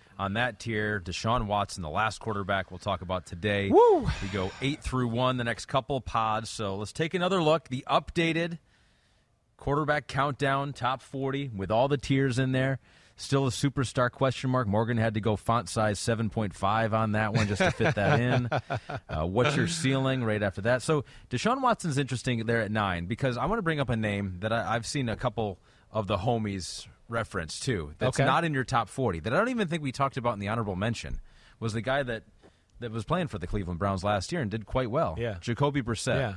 on that tier. Deshaun Watson, the last quarterback we'll talk about today. Woo! We go eight through one the next couple pods. So let's take another look. The updated quarterback countdown, top 40, with all the tiers in there. Still a superstar question mark. Morgan had to go font size 7.5 on that one just to fit that in. Uh, what's your ceiling right after that? So Deshaun Watson's interesting there at nine because I want to bring up a name that I, I've seen a couple of the homies reference too. That's Okay. not in your top 40. That I don't even think we talked about in the honorable mention was the guy that that was playing for the Cleveland Browns last year and did quite well. Yeah. Jacoby Brissett. Yeah.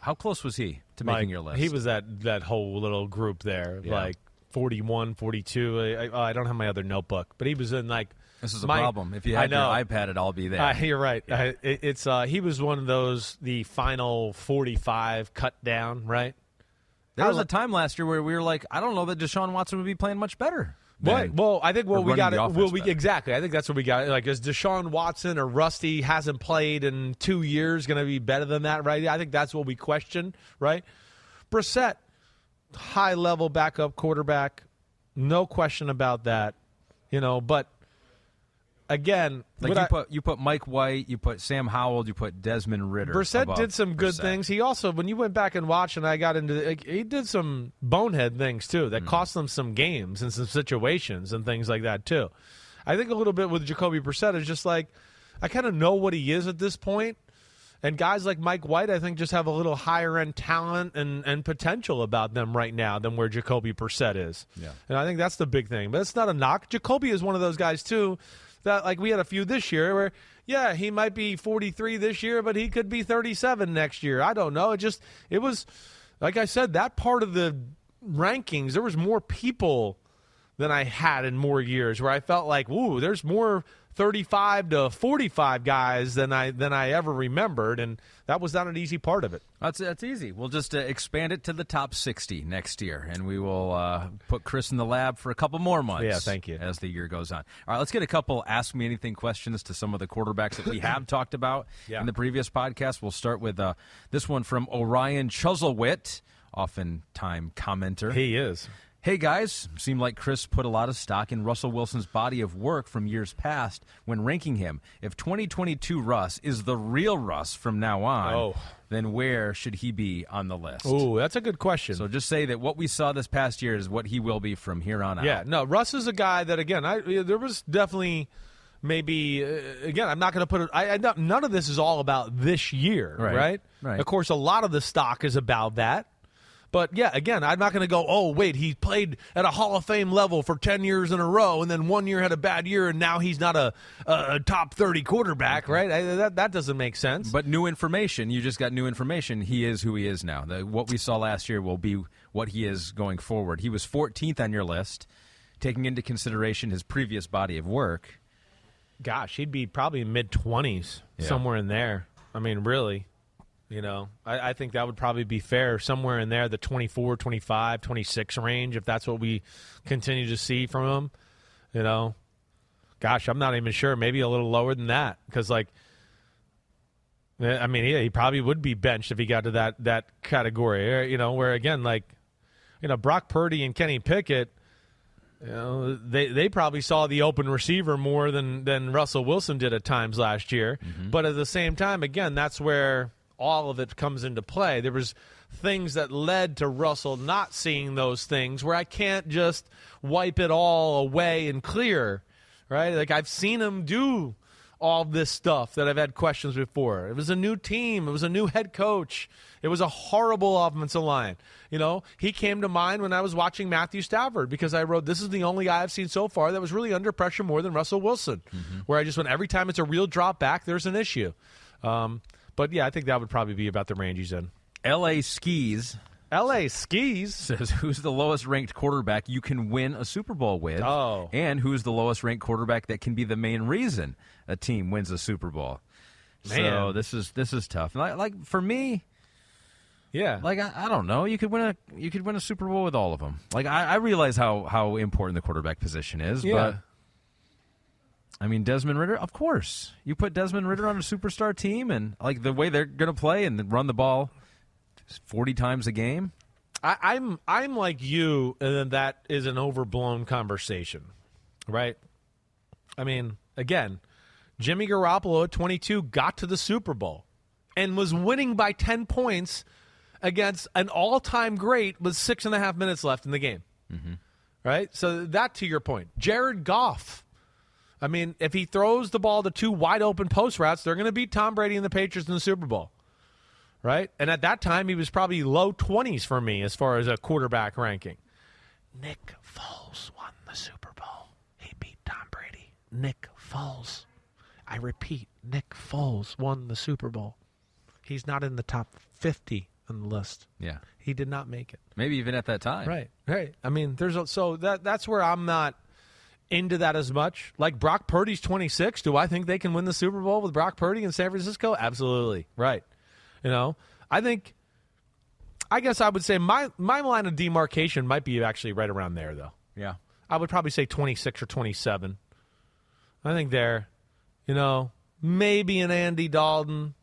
How close was he to Like, making your list? He was that that whole little group there, Yeah. like 41, 42. I, I, I don't have my other notebook, but he was in like. This is a my- problem. If you I had your iPad, it'd all be there. Uh, you're right. Uh, it, it's uh, he was one of those the final 45 cut down, right? There was a time last year where we were like, I don't know that Deshaun Watson would be playing much better. Right. Well, I think or what we got the it. Well, we better. exactly. I think that's what we got. Like, is Deshaun Watson or Rusty hasn't played in two years going to be better than that? Right. I think that's what we question. Right. Brissett, high level backup quarterback, no question about that. You know, but again, Like you I- put you put Mike White, you put Sam Howell, you put Desmond Ridder. Brissett did some good Brissett. things. He also, when you went back and watched, and I got into, like, he did some bonehead things too that hmm. cost them some games and some situations and things like that too. I think a little bit with Jacoby Brissett is just like I kind of know what he is at this point. point, and guys like Mike White, I think, just have a little higher end talent and, and potential about them right now than where Jacoby Brissett is. Yeah. And I think that's the big thing. But it's not a knock. Jacoby is one of those guys too that like we had a few this year where yeah, he might be 43 this year, but he could be 37 next year. I don't know. It just it was like I said that part of the rankings there was more people than I had in more years where I felt like, "Woo, there's more 35 to 45 guys than I than I ever remembered." And that was not an easy part of it. That's that's easy. We'll just uh, expand it to the top sixty next year, and we will uh, put Chris in the lab for a couple more months. Yeah, thank you. As the year goes on. All right, let's get a couple ask me anything questions to some of the quarterbacks that we have talked about Yeah. in the previous podcast. We'll start with uh, this one from Orion Chuzzlewit, often time commenter. He is. Hey guys, seemed like Chris put a lot of stock in Russell Wilson's body of work from years past when ranking him. If 2022 Russ is the real Russ from now on, Oh. then where should he be on the list? Ooh, that's a good question. So just say that what we saw this past year is what he will be from here on out. Yeah, no, Russ is a guy that again, I there was definitely maybe uh, again, I'm not going to put it. I, I none of this is all about this year, Right, right? right. Of course, a lot of the stock is about that. But yeah, again, I'm not going to go. Oh, wait, he played at a Hall of Fame level for ten years in a row, and then one year had a bad year, and now he's not a, a, a top thirty quarterback, mm-hmm. right? I, that that doesn't make sense. But new information, you just got new information. He is who he is now. The, what we saw last year will be what he is going forward. He was 14th on your list, taking into consideration his previous body of work. Gosh, he'd be probably mid twenties, Yeah. somewhere in there. I mean, really, you know, I, I think that would probably be fair, somewhere in there, the 24, 25, 26 range, if that's what we continue to see from him. You know, gosh, I'm not even sure. Maybe a little lower than that, because like, eh, I mean, yeah, he probably would be benched if he got to that that category. eh, You know, where again, like, you know, Brock Purdy and Kenny Pickett. You know, they they probably saw the open receiver more than than Russell Wilson did at times last year. But at the same time, again, that's where all of it comes into play. There was things that led to Russell not seeing those things where I can't just wipe it all away and clear, right? Like I've seen him do all this stuff that I've had questions before. It was a new team. It was a new head coach. It was a horrible offensive line. You know, he came to mind when I was watching Matthew Stafford because I wrote, "This is the only guy I've seen so far that was really under pressure more than Russell Wilson." Mm-hmm. Where I just went every time it's a real drop back, there's an issue. Um, but yeah, I think that would probably be about the range he's in. L.A. skis. L.A. skis says who's the lowest ranked quarterback you can win a Super Bowl with? Oh. and who's the lowest ranked quarterback that can be the main reason a team wins a Super Bowl? So this is this is tough. Like, like for me, Yeah. like I, I don't know, you could win a you could win a Super Bowl with all of them. Like I, I realize how how important the quarterback position is, Yeah. but I mean Desmond Ridder, of course. You put Desmond Ridder on a superstar team, and like the way they're going to play and run the ball forty times a game. I, I'm I'm like you, and then that is an overblown conversation, right? I mean, again, Jimmy Garoppolo at 22 got to the Super Bowl and was winning by 10 points against an all-time great with six and a half minutes left in the game. Mm-hmm. Right. So that to your point, Jared Goff. I mean, if he throws the ball to two wide open post routes, they're going to beat Tom Brady and the Patriots in the Super Bowl right? And at that time, he was probably low 20s for me as far as a quarterback ranking. Nick Foles won the Super Bowl. He beat Tom Brady. Nick Foles. I repeat, Nick Foles won the Super Bowl. He's not in the top 50 on the list. Yeah, He did not make it. maybe even at that time. Right, right. I mean, there's a, so that that's where I'm not into that as much. Like Brock Purdy's 26. Do I think they can win the Super Bowl with Brock Purdy in San Francisco? Absolutely. Right. You know, I think. I guess I would say my my line of demarcation might be actually right around there, though. Yeah. I would probably say 26 or 27. I think there, you know, maybe an Andy Dalton.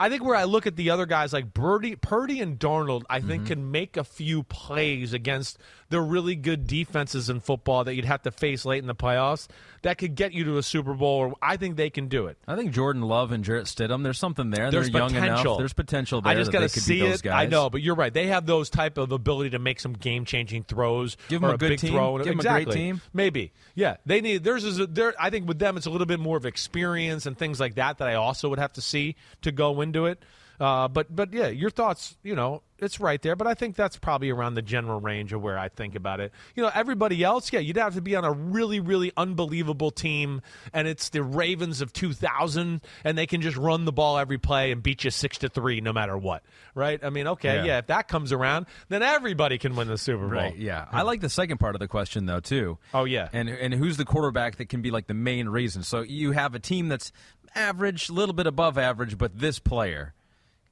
I think where I look at the other guys like Purdy, Purdy and Darnold, I think mm-hmm. can make a few plays against the really good defenses in football that you'd have to face late in the playoffs that could get you to a Super Bowl. Or I think they can do it. I think Jordan Love and Jarrett Stidham. There's something there. There's They're young potential. enough. There's potential there. I just got to see it. I know, but you're right. They have those type of ability to make some game changing throws. Give 'em or a good big team. throw. Give 'em a great exactly. team. Maybe. Yeah, they need. Is. A, there. I think with them, it's a little bit more of experience and things like that that I also would have to see to go into it. Uh, but but yeah, your thoughts. You know, it's right there. But I think that's probably around the general range of where I think about it. You know, everybody else, yeah, you'd have to be on a really really unbelievable team, and it's the Ravens of 2000, and they can just run the ball every play and beat you six to three no matter what. Right? I mean, okay, Yeah. yeah, if that comes around, then everybody can win the Super Bowl. Right. Yeah. I like the second part of the question though too. Oh yeah. And and who's the quarterback that can be like the main reason? So you have a team that's average, a little bit above average, but this player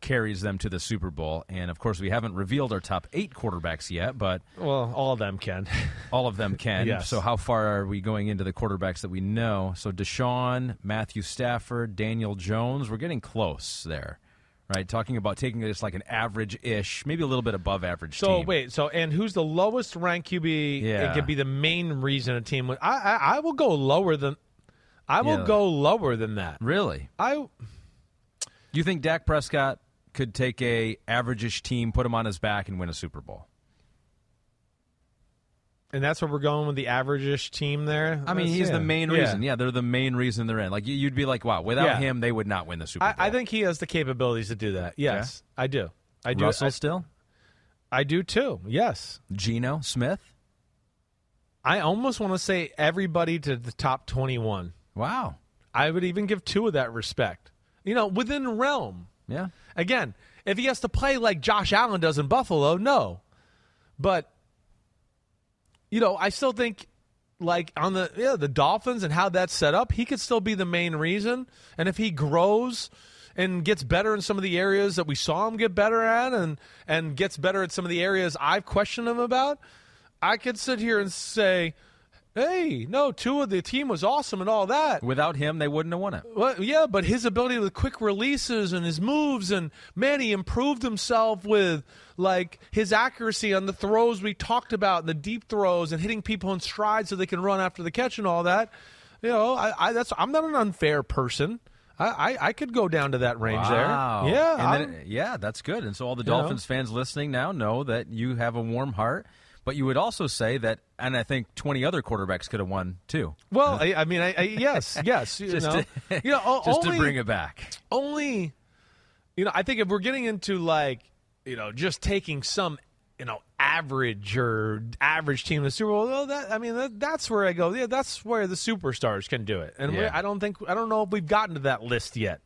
carries them to the Super Bowl. And of course, we haven't revealed our top eight quarterbacks yet, but Well, all of them can. all of them can. Yes. So how far are we going into the quarterbacks that we know? So Deshaun, Matthew Stafford, Daniel Jones. We're getting close there. Right, talking about taking this like an average-ish, maybe a little bit above average. So team. wait, so and who's the lowest ranked QB? Yeah. It could be the main reason a team would. I I, I will go lower than. I will Yeah. go lower than that. really, I you think Dak Prescott could take a average-ish team, put him on his back, and win a Super Bowl? and that's where we're going with the average-ish team there. I mean, That's- he's yeah. the main reason. Yeah, they're the main reason they're in. Like you- you'd be like, wow, without Yeah. him, they would not win the Super I, Bowl. I think he has the capabilities to do that. Yes, I do. I do. Russell I, still, I do too. Yes. Geno Smith. I almost want to say everybody to the top twenty-one. Wow. I would even give two of that respect. You know, within realm. Yeah. Again, if he has to play like Josh Allen does in Buffalo, no. But you know, I still think like on the yeah, the Dolphins and how that's set up, he could still be the main reason. And if he grows and gets better in some of the areas that we saw him get better at and and gets better at some of the areas I've questioned him about, I could sit here and say, "Hey, no, Tua, the team was awesome and all that." Without him, they wouldn't have won it. Well, yeah, but his ability with quick releases and his moves, and man, he improved himself with like his accuracy on the throws we talked about, the deep throws, and hitting people in stride so they can run after the catch and all that. You know, I, I that's I'm not an unfair person. I, I, I could go down to that range Wow. there. Yeah, And then, yeah, that's good. And so all the You know. Dolphins fans listening now know that you have a warm heart. But you would also say that, and I think 20 other quarterbacks could have won too. Well, I, I mean, I, I, yes, yes. You Just know, to- you know, just to bring it back. only you know i think if we're getting into like you know just taking some you know average or average team in the super bowl well, that i mean that, that's where i go. Yeah that's where the superstars can do it. And we, i don't think i don't know if we've gotten to that list yet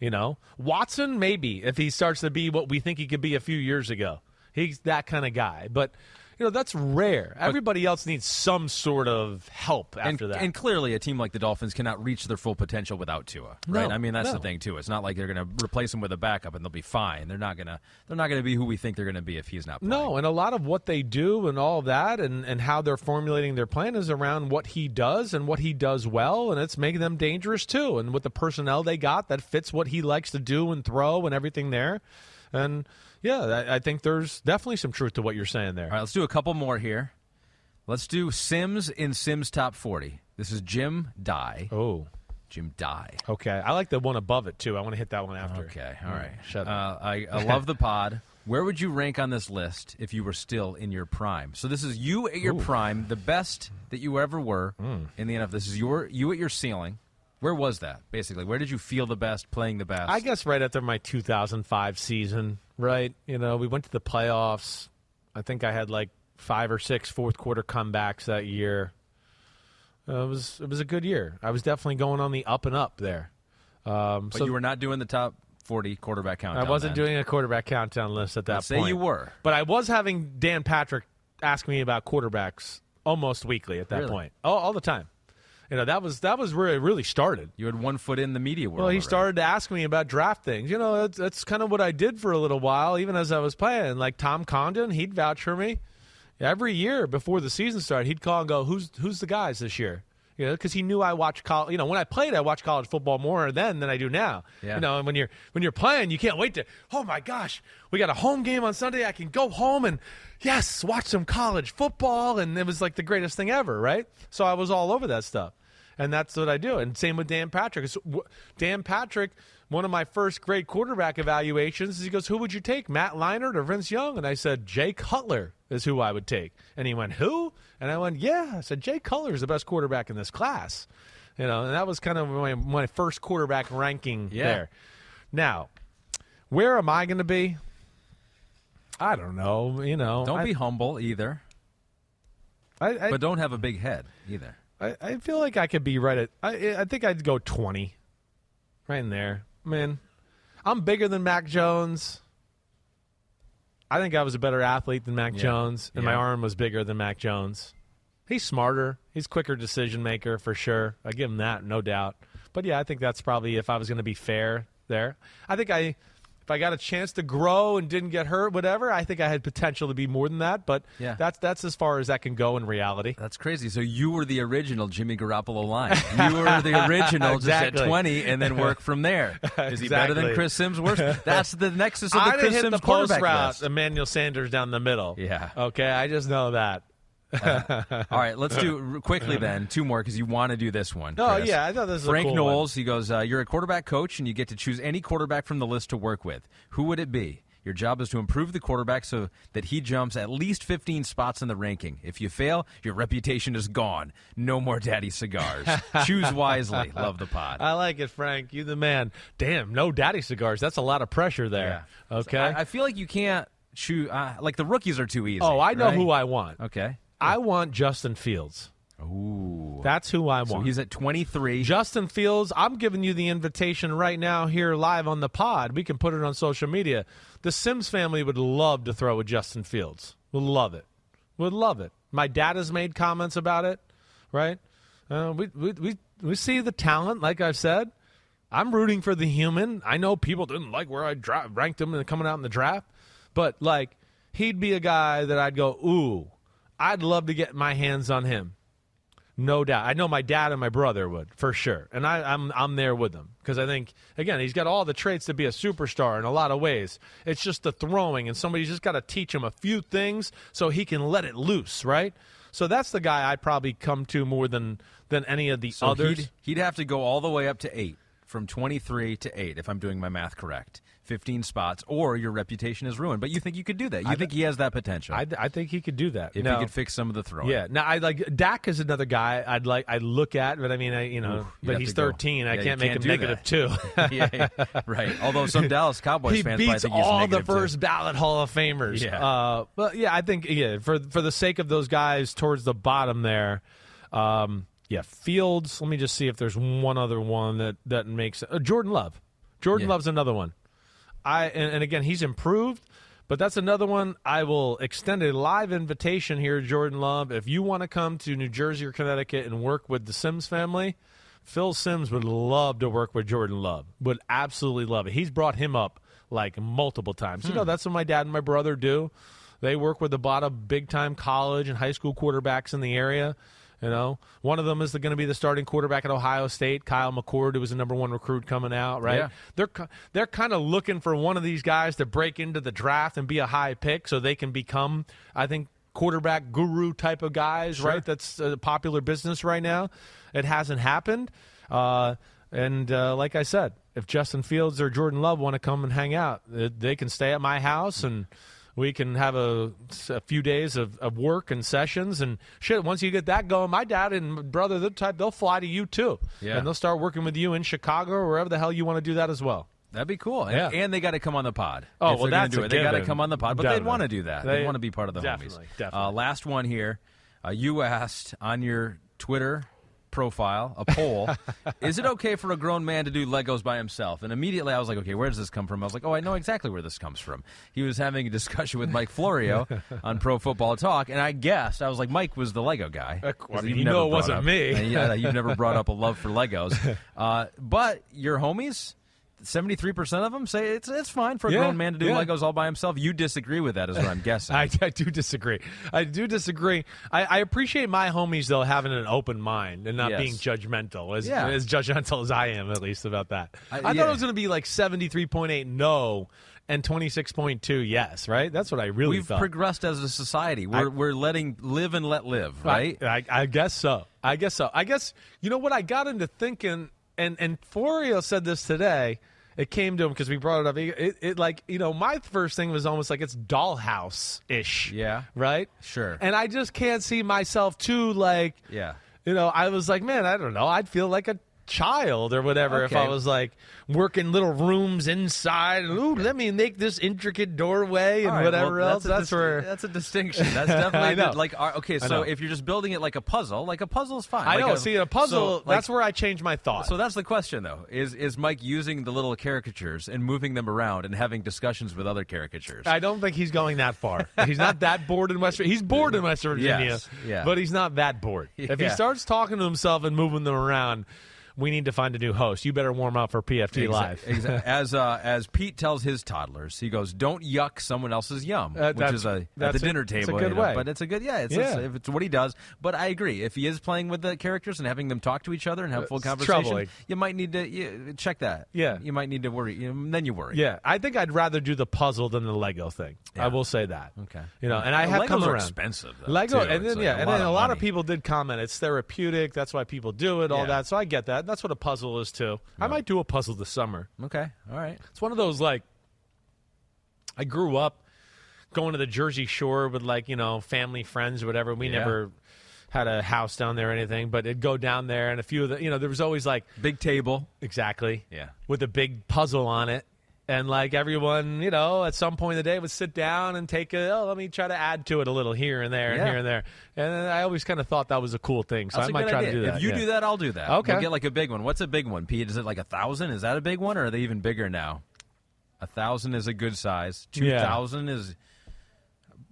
you know. Watson maybe if he starts to be what we think he could be a few years ago. He's that kind of guy. But you know that's rare everybody else needs some sort of help And, after that and clearly, a team like the Dolphins cannot reach their full potential without Tua, right? No, I mean, that's no. the thing too. It's not like they're going to replace him with a backup and they'll be fine. They're not going to. They're not going to be who we think they're going to be if he's not. Playing. No, and a lot of what they do and all that and, and how they're formulating their plan is around what he does and what he does well, and it's making them dangerous too. And with the personnel they got, that fits what he likes to do and throw and everything there. And yeah, I, I think there's definitely some truth to what you're saying there. All right, let's do a couple more here. Let's do Simms in Simms Top 40. This is Jim Die. Oh, Jim Die. okay. I like the one above it too. I want to hit that one after. Okay, all right. Shut uh, up. I, I love the pod. Where would you rank on this list if you were still in your prime? So this is you at your prime, the best that you ever were Hmm. in the NFL. This is your you at your ceiling. Where was that basically? Where did you feel the best playing the best? I guess right after my 2005 season, right? You know, we went to the playoffs. I think I had like five or six fourth quarter comebacks that year. Uh, it was it was a good year. I was definitely going on the up and up there. Um, but so you were not doing the top forty quarterback countdown. I wasn't then. doing a quarterback countdown list at that Let's say point. you were. but I was having Dan Patrick ask me about quarterbacks almost weekly at that Really? point, all, all the time. You know, that was that was where it really started. You had one foot in the media world. Well, he already. started to ask me about draft things. You know, that's, that's kind of what I did for a little while, even as I was playing. Like Tom Condon, he'd vouch for me. Every year before the season started, he'd call and go, "Who's who's the guys this year?" You know, because he knew I watched college. You know, when I played, I watched college football more then than I do now. Yeah. You know, and when you're when you're playing, you can't wait to. Oh my gosh, we got a home game on Sunday. I can go home and yes, watch some college football, and it was like the greatest thing ever, right? So I was all over that stuff and that's what I do. And same with Dan Patrick. It's, Dan Patrick, one of my first great quarterback evaluations, he goes, "Who would you take, Matt Leinart or Vince Young?" And I said, "Jay Cutler is who I would take." And he went, "Who?" And I went, "Yeah." I said, "Jay Cutler is the best quarterback in this class." You know, and that was kind of my, my first quarterback ranking Yeah. there. Now, where am I going to be? I don't know. You know, Don't I, be humble either, I, I, but don't have a big head either. I, I feel like I could be right at. I, I think I'd go twenty, right in there. Man, I'm bigger than Mac Jones. I think I was a better athlete than Mac Yeah. Jones, and my arm was bigger than Mac Jones. He's smarter. He's quicker decision maker for sure. I give him that, no doubt. But yeah, I think that's probably if I was going to be fair there. I think I, if I got a chance to grow and didn't get hurt, whatever, I think I had potential to be more than that. But Yeah. that's that's as far as that can go in reality. That's crazy. So you were the original Jimmy Garoppolo line. You were the original just at 20 and then work from there. Is he better than Chris Simms? Worse? That's the nexus of the I Chris hit Sims the post quarterback route, list. Emmanuel Sanders down the middle. Yeah. Okay, I just know that. All right, let's do quickly then two more because you want to do this one. Oh, Chris. yeah, I thought this was a Frank cool Knowles. He goes, uh, "You're a quarterback coach, and you get to choose any quarterback from the list to work with. Who would it be?" Your job is to improve the quarterback so that he jumps at least 15 spots in the ranking. If you fail, your reputation is gone. No more daddy cigars. Choose wisely. Love the pod. I like it, Frank. You the man. Damn, no daddy cigars. That's a lot of pressure there. Okay. I, I feel like you can't choose. Uh, like the rookies are too easy. oh, I know right? who I want. Okay. I want Justin Fields. Ooh. That's who I want. So he's at 23. Justin Fields, I'm giving you the invitation right now here live on the pod. We can put it on social media. The Simms family would love to throw with Justin Fields. Would love it. Would love it. My dad has made comments about it, right? Uh, we, we, we, we see the talent, like I've said. I'm rooting for the human. I know people didn't like where I dra- ranked him and coming out in the draft, but like he'd be a guy that I'd go, ooh, I'd love to get my hands on him. No doubt. I know my dad and my brother would for sure, and I, I'm I'm there with them because I think again he's got all the traits to be a superstar in a lot of ways. It's just the throwing, and somebody's just got to teach him a few things so he can let it loose, right? So that's the guy I'd probably come to more than than any of the So others. he'd, he'd have to go all the way up to eight from 23 to 8, if I'm doing my math correct. 15 spots, or your reputation is ruined. But you think you could do that? You I think he has that potential? I, I think he could do that. if No. he could fix some of the throwing. Yeah, now I like Dak is another guy I'd like I look at, but I mean, I, you know, you'd but he's to go- 13. I Yeah, can't make can't him negative two. yeah, yeah, right. Although some Dallas Cowboys he fans might beats think he's all the first ballot Hall of Famers. Yeah. Uh, but yeah, I think yeah for for the sake of those guys towards the bottom there, um, yeah, Fields. Let me just see if there's one other one that that makes uh, Jordan Love. Jordan Yeah. Love's another one. I and, and again he's improved. But that's another one. I will extend a live invitation here, Jordan Love. If you want to come to New Jersey or Connecticut and work with the Simms family, Phil Simms would love to work with Jordan Love. Would absolutely love it. He's brought him up like multiple times. You know, that's what my dad and my brother do. They work with a lot of big time college and high school quarterbacks in the area. You know, one of them is going to be the starting quarterback at Ohio State, Kyle McCord, who was the number one recruit coming out. Right? Yeah. They're they're kind of looking for one of these guys to break into the draft and be a high pick, so they can become, I think, quarterback guru type of guys. Right? That's a popular business right now. It hasn't happened, uh, and uh, like I said, if Justin Fields or Jordan Love want to come and hang out, they can stay at my house and we can have a, a few days of, of work and sessions and shit. Once you get that going, my dad and brother, the type they'll fly to you too, Yeah. and they'll start working with you in Chicago or wherever the hell you want to do that as well. That'd be cool. Yeah. And, they got to come on the pod. Oh, well, that's do it. They got to come on the pod, but they'd want to do that. They, They- want to be part of the definitely, homies. definitely. Uh, last one here. Uh, you asked on your Twitter profile a poll: Is it okay for a grown man to do Legos by himself? And immediately I was like, okay, where does this come from? I was like, oh, I know exactly where this comes from. He was having a discussion with Mike Florio on Pro Football Talk, and I guessed I was like, Mike was the Lego guy. Mean, you know it wasn't up- me. yeah, you've never brought up a love for Legos, uh, but your homies. Seventy-three percent of them say it's it's fine for a Yeah, grown man to do yeah. Legos all by himself. You disagree with that, is what I'm guessing. I, I do disagree. I do disagree. I, I appreciate my homies though having an open mind and not Yes. being judgmental, as Yeah. as judgmental as I am, at least about that. I- I, thought it was going to be like seventy three point eight no and twenty six point two yes. Right? That's what I really thought. We've thought. progressed as a society. We're I- we're letting live and let live, right? I, I, I guess so. I guess so. I guess you know what I got into thinking, and and Florio said this today. It came to him because we brought it up. It, it, it like you know my first thing was almost like it's dollhouse ish. Yeah. Right. Sure. And I just can't see myself too like yeah. you know I was like man I don't know I'd feel like a child or whatever if I was like working little rooms inside and ooh let me make this intricate doorway and right, whatever well, else. a That's where that's a distinction. That's definitely like okay. So if you're just building it like a puzzle, like a puzzle's fine. I Like know. see, a puzzle. so, like- that's where I change my thought. So that's the question, though. Is is Mike using the little caricatures and moving them around and having discussions with other caricatures? I don't think he's going that far. He's not that bored in West He's bored in West Virginia, Yes, yeah. but he's not that bored. If he starts talking to himself and moving them around, we need to find a new host. You better warm up for PFT Live. Exa- as uh, as Pete tells his toddlers, he goes, "Don't yuck someone else's yum," Uh, which is a at the a- dinner it's a table. good you know, way. But it's a good, yeah. It's, Yeah. it's- if it's what he does. But I agree. If he is playing with the characters and having them talk to each other and have full conversation, troubling. you might need to you, check that. Yeah. you might need to worry. You know, then you worry. Yeah, I think I'd rather do the puzzle than the Lego thing. Yeah. I will say that. Okay. You know, and I have Legos come around. expensive, though, Lego, too. and then like yeah, and then a lot of people did comment. It's therapeutic. That's why people do it. All that. So I get that. That's what a puzzle is too. I might do a puzzle this summer. Okay. All right. It's one of those like I grew up going to the Jersey Shore with like you know family friends or whatever. We Yeah. never had a house down there or anything, but it'd go down there and a few of the you know there was always like Big table. exactly Yeah. with a big puzzle on it. And like everyone, you know, at some point in the day would sit down and take a, oh, let me try to add to it a little here and there and Yeah. here and there. And I always kind of thought that was a cool thing. So That's I might try idea. to do that. If you yeah. do that, I'll do that. Okay. We'll get like a big one. What's a big one, Pete? Is it like a thousand? Is that a big one, or are they even bigger now? A thousand is a good size. Two thousand Yeah. is.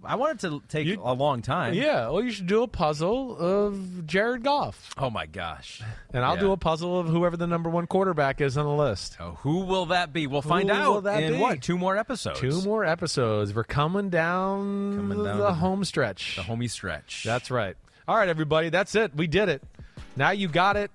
I want it to take You- a long time. Yeah, well, you should do a puzzle of Jared Goff. Oh my gosh. And I'll Yeah. do a puzzle of whoever the number one quarterback is on the list. Oh, who will that be? We'll find Who out will that in be? what two more episodes. Two more episodes. We're coming down, Coming down the home stretch. The homie stretch. That's right. All right, everybody. That's it. We did it. Now you got it.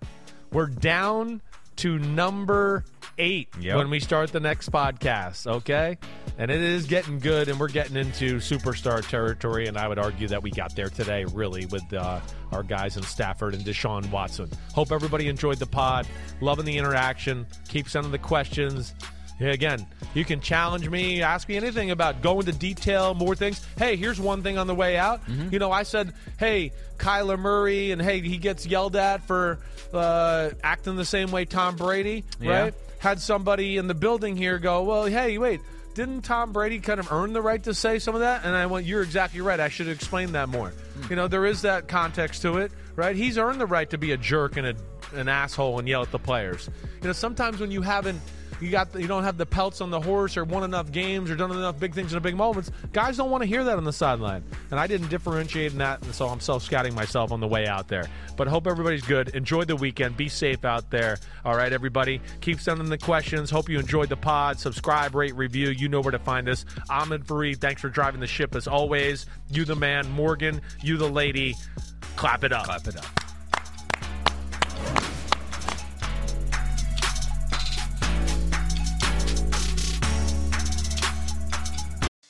We're down to number eight Yep. when we start the next podcast, okay? And it is getting good, and we're getting into superstar territory. And I would argue that we got there today, really, with uh, our guys in Stafford and Deshaun Watson. Hope everybody enjoyed the pod. Loving the interaction. Keep sending the questions. Again, you can challenge me, ask me anything about go into detail, more things. Hey, here's one thing on the way out. You know, I said, hey, Kyler Murray, and hey, he gets yelled at for uh, acting the same way Tom Brady, Yeah. right? Had somebody in the building here go, well, hey, wait, didn't Tom Brady kind of earn the right to say some of that? And I went, you're exactly right. I should explain that more. Hmm. You know, there is that context to it, right? He's earned the right to be a jerk and a, an asshole and yell at the players. You know, sometimes when you haven't you got the, you don't have the pelts on the horse or won enough games or done enough big things in the big moments. Guys don't want to hear that on the sideline, and I didn't differentiate in that, and so I'm self scouting myself on the way out there. But hope everybody's good. Enjoy the weekend. Be safe out there. All right, everybody. Keep sending the questions. Hope you enjoyed the pod. Subscribe, rate, review. You know where to find us. Ahmed Fareed. Thanks for driving the ship as always. You the man, Morgan. You the lady. Clap it up. Clap it up.